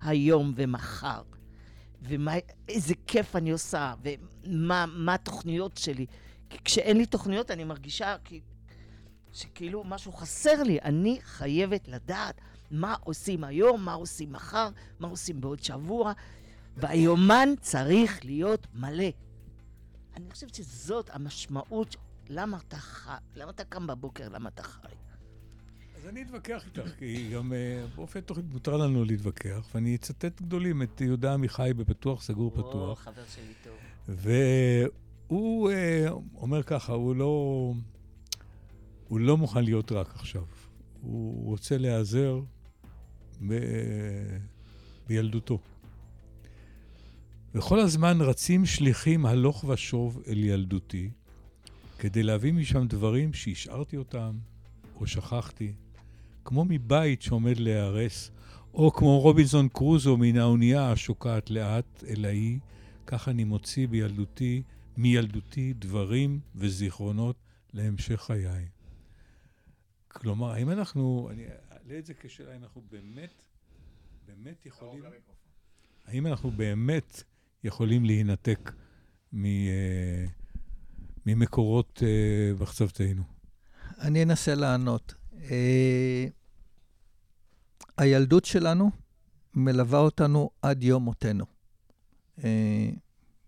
היום ומחר. ואיזה כיף אני עושה, ומה התוכניות שלי. כי כשאין לי תוכניות אני מרגישה כי, שכאילו משהו חסר לי. אני חייבת לדעת מה עושים היום, מה עושים מחר, מה עושים בעוד שבוע, והיומן צריך להיות מלא. אני חושבת שזאת המשמעות למה אתה חי? למה אתה קם בבוקר? למה אתה חי? אז אני אתווכח איתך, כי גם uh, באופן תוכנית מותר לנו להתווכח, ואני אצטט גדולים את יהודה עמיחי בפתוח, סגור, או, פתוח. או, חבר שלי טוב. והוא uh, אומר ככה, הוא לא, הוא לא מוכן להיות רק עכשיו. הוא רוצה להיעזר ב, בילדותו. וכל הזמן רצים שליחים הלוך ושוב אל ילדותי, כדי להביא משם דברים שהשארתי אותם או שכחתי, כמו מבית שעומד להיהרס, או כמו רובינזון קרוזו מן האונייה השוקעת לאט אל האי, כך אני מוציא בילדותי, מילדותי דברים וזיכרונות להמשך חיי. כלומר, האם אנחנו, אני אעלה את זה כשאלה, האם אנחנו באמת, באמת יכולים, האם אנחנו באמת יכולים להינתק מ, אה, ממקורות אה, מחצבתנו? אני אנסה לענות. אה, הילדות שלנו מלווה אותנו עד יום מותנו.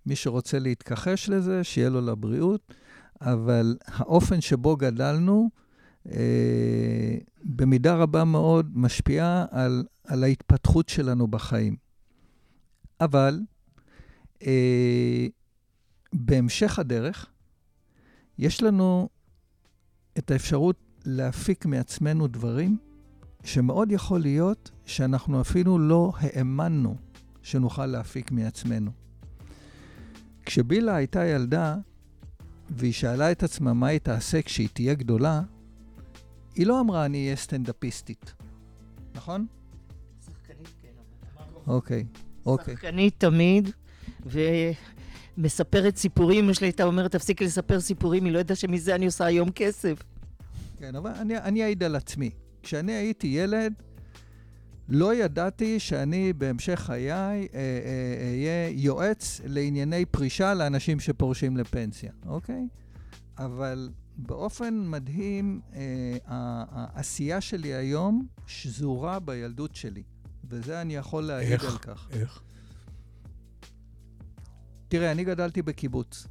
מי שרוצה להתכחש לזה, שיהיה לו לבריאות, אבל האופן שבו גדלנו, במידה רבה מאוד משפיע על, על ההתפתחות שלנו בחיים. אבל אה, בהמשך הדרך, יש לנו את האפשרות להפיק מעצמנו דברים שמאוד יכול להיות שאנחנו אפילו לא האמנו שנוכל להפיק מעצמנו. כשבילה הייתה ילדה, והיא שאלה את עצמה מה היא תעשה כשהיא תהיה גדולה, היא לא אמרה, אני אהיה סטנדאפיסטית, נכון? שחקנית, כן. אוקיי, אוקיי. שחקנית תמיד, ומספרת סיפורים. אמא שלי הייתה אומרת, תפסיקי לספר סיפורים, היא לא ידעה שמזה אני עושה היום כסף. כן, אבל אני, אני אעיד על עצמי. כשאני הייתי ילד, לא ידעתי שאני בהמשך חיי אה, אה, אהיה יועץ לענייני פרישה לאנשים שפורשים לפנסיה, אוקיי? אבל באופן מדהים, אה, העשייה שלי היום שזורה בילדות שלי, וזה אני יכול להעיד איך? על כך. איך? תראה, אני גדלתי בקיבוץ.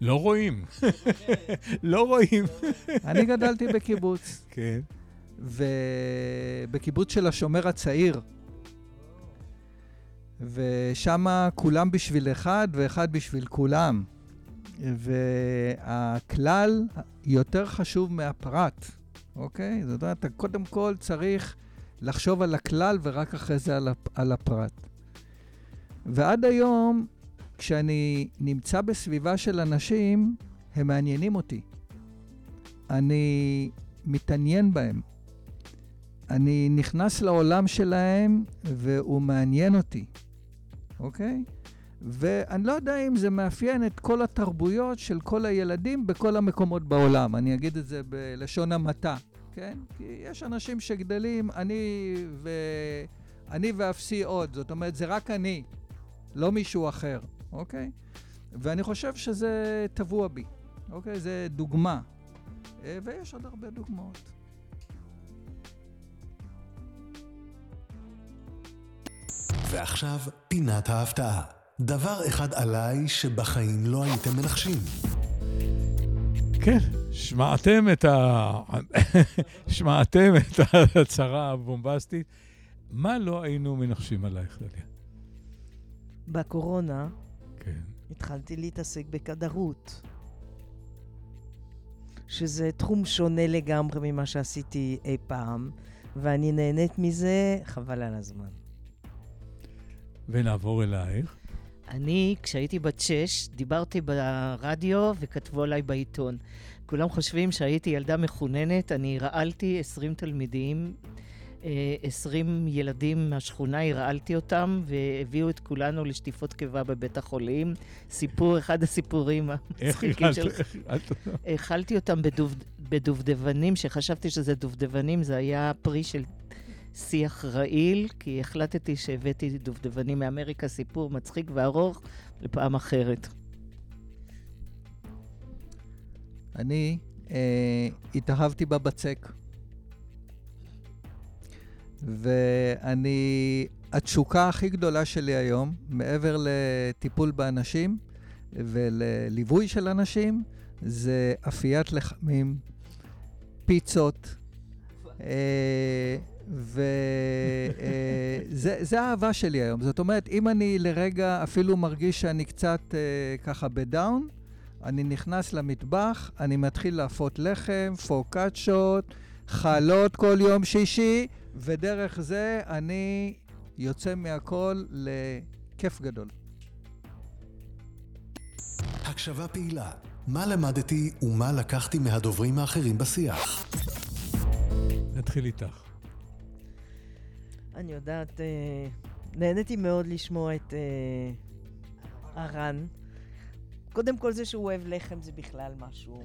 לא רואים. לא רואים. אני גדלתי בקיבוץ, כן. ובקיבוץ של השומר הצעיר. ושם כולם בשביל אחד ואחד בשביל כולם. והכלל יותר חשוב מהפרט, אוקיי? זאת אומרת, אתה קודם כל צריך לחשוב על הכלל ורק אחרי זה על, הפ- על הפרט. ועד היום, כשאני נמצא בסביבה של אנשים, הם מעניינים אותי. אני מתעניין בהם. אני נכנס לעולם שלהם והוא מעניין אותי, אוקיי? ואני לא יודע אם זה מאפיין את כל התרבויות של כל הילדים בכל המקומות בעולם. אני אגיד את זה בלשון המעטה, כן? כי יש אנשים שגדלים, אני, ו... אני ואפסי עוד. זאת אומרת, זה רק אני, לא מישהו אחר, אוקיי? ואני חושב שזה טבוע בי, אוקיי? זה דוגמה. אה, ויש עוד הרבה דוגמאות. ועכשיו, פינת ההפתעה. דבר אחד עליי שבחיים לא הייתם מנחשים. כן, שמעתם את ה... שמעתם את ההצהרה הבומבסטית. מה לא היינו מנחשים עלייך, דליה? בקורונה כן. התחלתי להתעסק בכדרות, שזה תחום שונה לגמרי ממה שעשיתי אי פעם, ואני נהנית מזה, חבל על הזמן. ונעבור אלייך. אני, כשהייתי בת שש, דיברתי ברדיו וכתבו עליי בעיתון. כולם חושבים שהייתי ילדה מחוננת, אני רעלתי 20 תלמידים, אה, 20 ילדים מהשכונה, הרעלתי אותם, והביאו את כולנו לשטיפות קיבה בבית החולים. סיפור, אחד הסיפורים המצחיקים הרעלת של... איך הרעלת? האכלתי אותם בדוב, בדובדבנים, שחשבתי שזה דובדבנים, זה היה פרי של שיח רעיל, כי החלטתי שהבאתי דובדבנים מאמריקה, סיפור מצחיק וארוך, לפעם אחרת. אני אה, התאהבתי בבצק. ואני, התשוקה הכי גדולה שלי היום, מעבר לטיפול באנשים ולליווי של אנשים, זה אפיית לחמים, פיצות, אה, וזה האהבה שלי היום. זאת אומרת, אם אני לרגע אפילו מרגיש שאני קצת אה, ככה בדאון, אני נכנס למטבח, אני מתחיל להפות לחם, פוקאצ'ות, חלות כל יום שישי, ודרך זה אני יוצא מהכל לכיף גדול. הקשבה פעילה. מה למדתי ומה לקחתי מהדוברים האחרים בשיח? נתחיל איתך. אני יודעת, אה, נהניתי מאוד לשמוע את אה, הרן. קודם כל זה שהוא אוהב לחם זה בכלל משהו.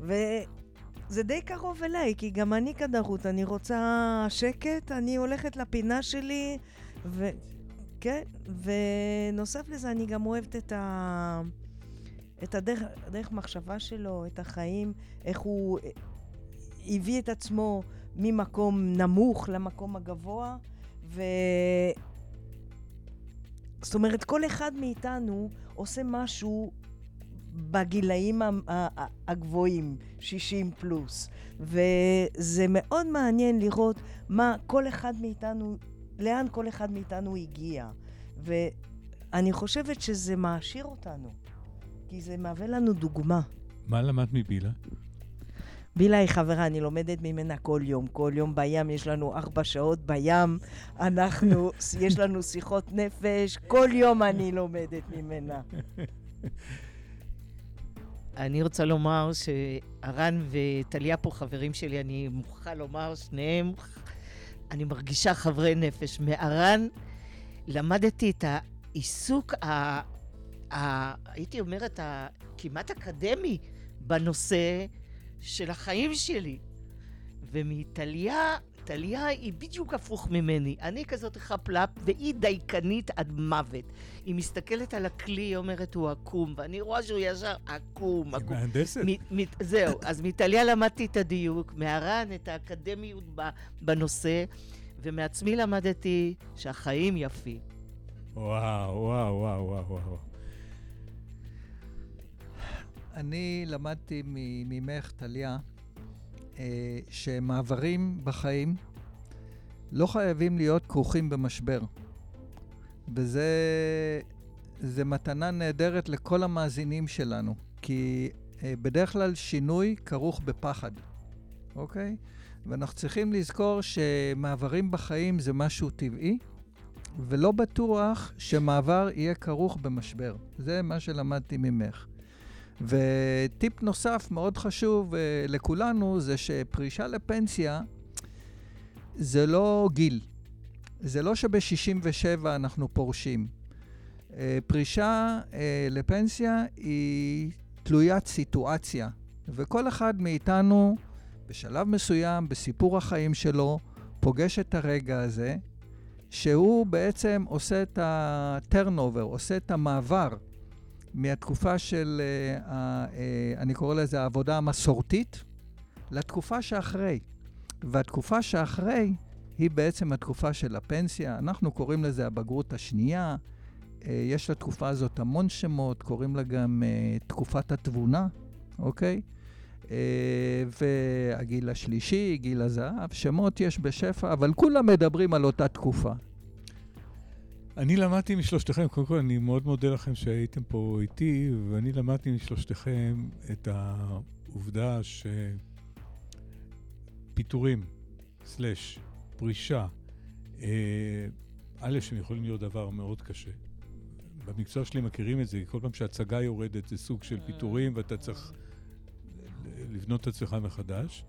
וזה די קרוב אליי, כי גם אני כדרות, אני רוצה שקט, אני הולכת לפינה שלי, ו... כן, ונוסף לזה, אני גם אוהבת את, ה... את הדרך, הדרך מחשבה שלו, את החיים, איך הוא הביא את עצמו ממקום נמוך למקום הגבוה, ו... זאת אומרת, כל אחד מאיתנו עושה משהו בגילאים הגבוהים, 60 פלוס. וזה מאוד מעניין לראות מה כל אחד מאיתנו, לאן כל אחד מאיתנו הגיע. ואני חושבת שזה מעשיר אותנו, כי זה מהווה לנו דוגמה. מה למדת מבילה? בילה היא חברה, אני לומדת ממנה כל יום. כל יום בים, יש לנו ארבע שעות בים, אנחנו, יש לנו שיחות נפש, כל יום אני לומדת ממנה. אני רוצה לומר שארן וטליה פה חברים שלי, אני מוכרחה לומר, שניהם, אני מרגישה חברי נפש. מארן למדתי את העיסוק, ה, ה, הייתי אומרת, הכמעט אקדמי בנושא של החיים שלי. ומטליה, טליה היא בדיוק הפוך ממני. אני כזאת חפלפ, והיא דייקנית עד מוות. היא מסתכלת על הכלי, היא אומרת, הוא עקום, ואני רואה שהוא ישר עקום, עקום. היא מהנדסת. זהו, אז מטליה למדתי את הדיוק, מהר"ן את האקדמיות בנושא, ומעצמי למדתי שהחיים יפים. וואו, וואו, וואו, וואו. אני למדתי ממך, טליה, אה, שמעברים בחיים לא חייבים להיות כרוכים במשבר. וזה זה מתנה נהדרת לכל המאזינים שלנו, כי אה, בדרך כלל שינוי כרוך בפחד, אוקיי? ואנחנו צריכים לזכור שמעברים בחיים זה משהו טבעי, ולא בטוח שמעבר יהיה כרוך במשבר. זה מה שלמדתי ממך. וטיפ נוסף מאוד חשוב uh, לכולנו זה שפרישה לפנסיה זה לא גיל. זה לא שב-67 אנחנו פורשים. Uh, פרישה uh, לפנסיה היא תלוית סיטואציה, וכל אחד מאיתנו בשלב מסוים בסיפור החיים שלו פוגש את הרגע הזה, שהוא בעצם עושה את ה-turnover, עושה את המעבר מהתקופה של, uh, uh, אני קורא לזה העבודה המסורתית, לתקופה שאחרי. והתקופה שאחרי היא בעצם התקופה של הפנסיה. אנחנו קוראים לזה הבגרות השנייה. יש לתקופה הזאת המון שמות, קוראים לה גם תקופת התבונה, אוקיי? והגיל השלישי, גיל הזהב, שמות יש בשפע, אבל כולם מדברים על אותה תקופה. אני למדתי משלושתכם, קודם כל אני מאוד מודה לכם שהייתם פה איתי, ואני למדתי משלושתכם את העובדה שפיטורים, סלש, פרישה, אה, א', שהם יכולים להיות דבר מאוד קשה. במקצוע שלי מכירים את זה, כל פעם שהצגה יורדת זה סוג של פיטורים ואתה צריך לבנות את עצמך מחדש.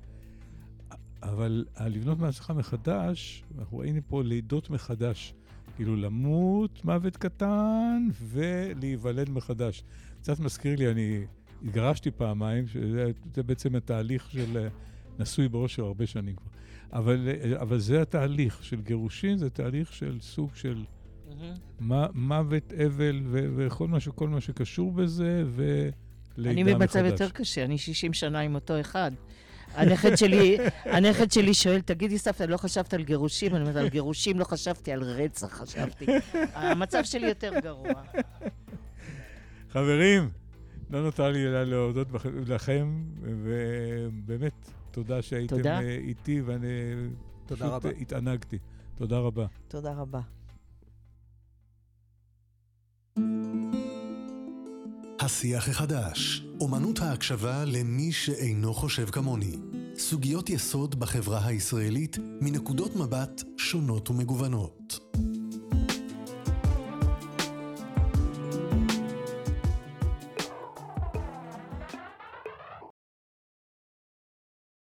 אבל לבנות מעצמך מחדש, אנחנו ראינו פה לידות מחדש. כאילו למות מוות קטן ולהיוולד מחדש. קצת מזכיר לי, אני התגרשתי פעמיים, שזה בעצם התהליך של אה, נשוי באושר הרבה שנים כבר. אבל, אה, אבל זה התהליך של גירושין, זה תהליך של סוג של mm-hmm. מוות, אבל וכל מה, מה שקשור בזה, ולידה מחדש. אני במצב יותר קשה, אני 60 שנה עם אותו אחד. הנכד שלי, הנכד שלי שואל, תגידי, סבתא, לא חשבת על גירושים? אני אומרת, על גירושים לא חשבתי, על רצח חשבתי. המצב שלי יותר גרוע. חברים, לא נותר לי אלא להודות לכם, ובאמת, תודה שהייתם תודה. איתי, ואני פשוט רבה. התענגתי. תודה רבה. תודה רבה. השיח החדש, אומנות ההקשבה למי שאינו חושב כמוני. סוגיות יסוד בחברה הישראלית מנקודות מבט שונות ומגוונות.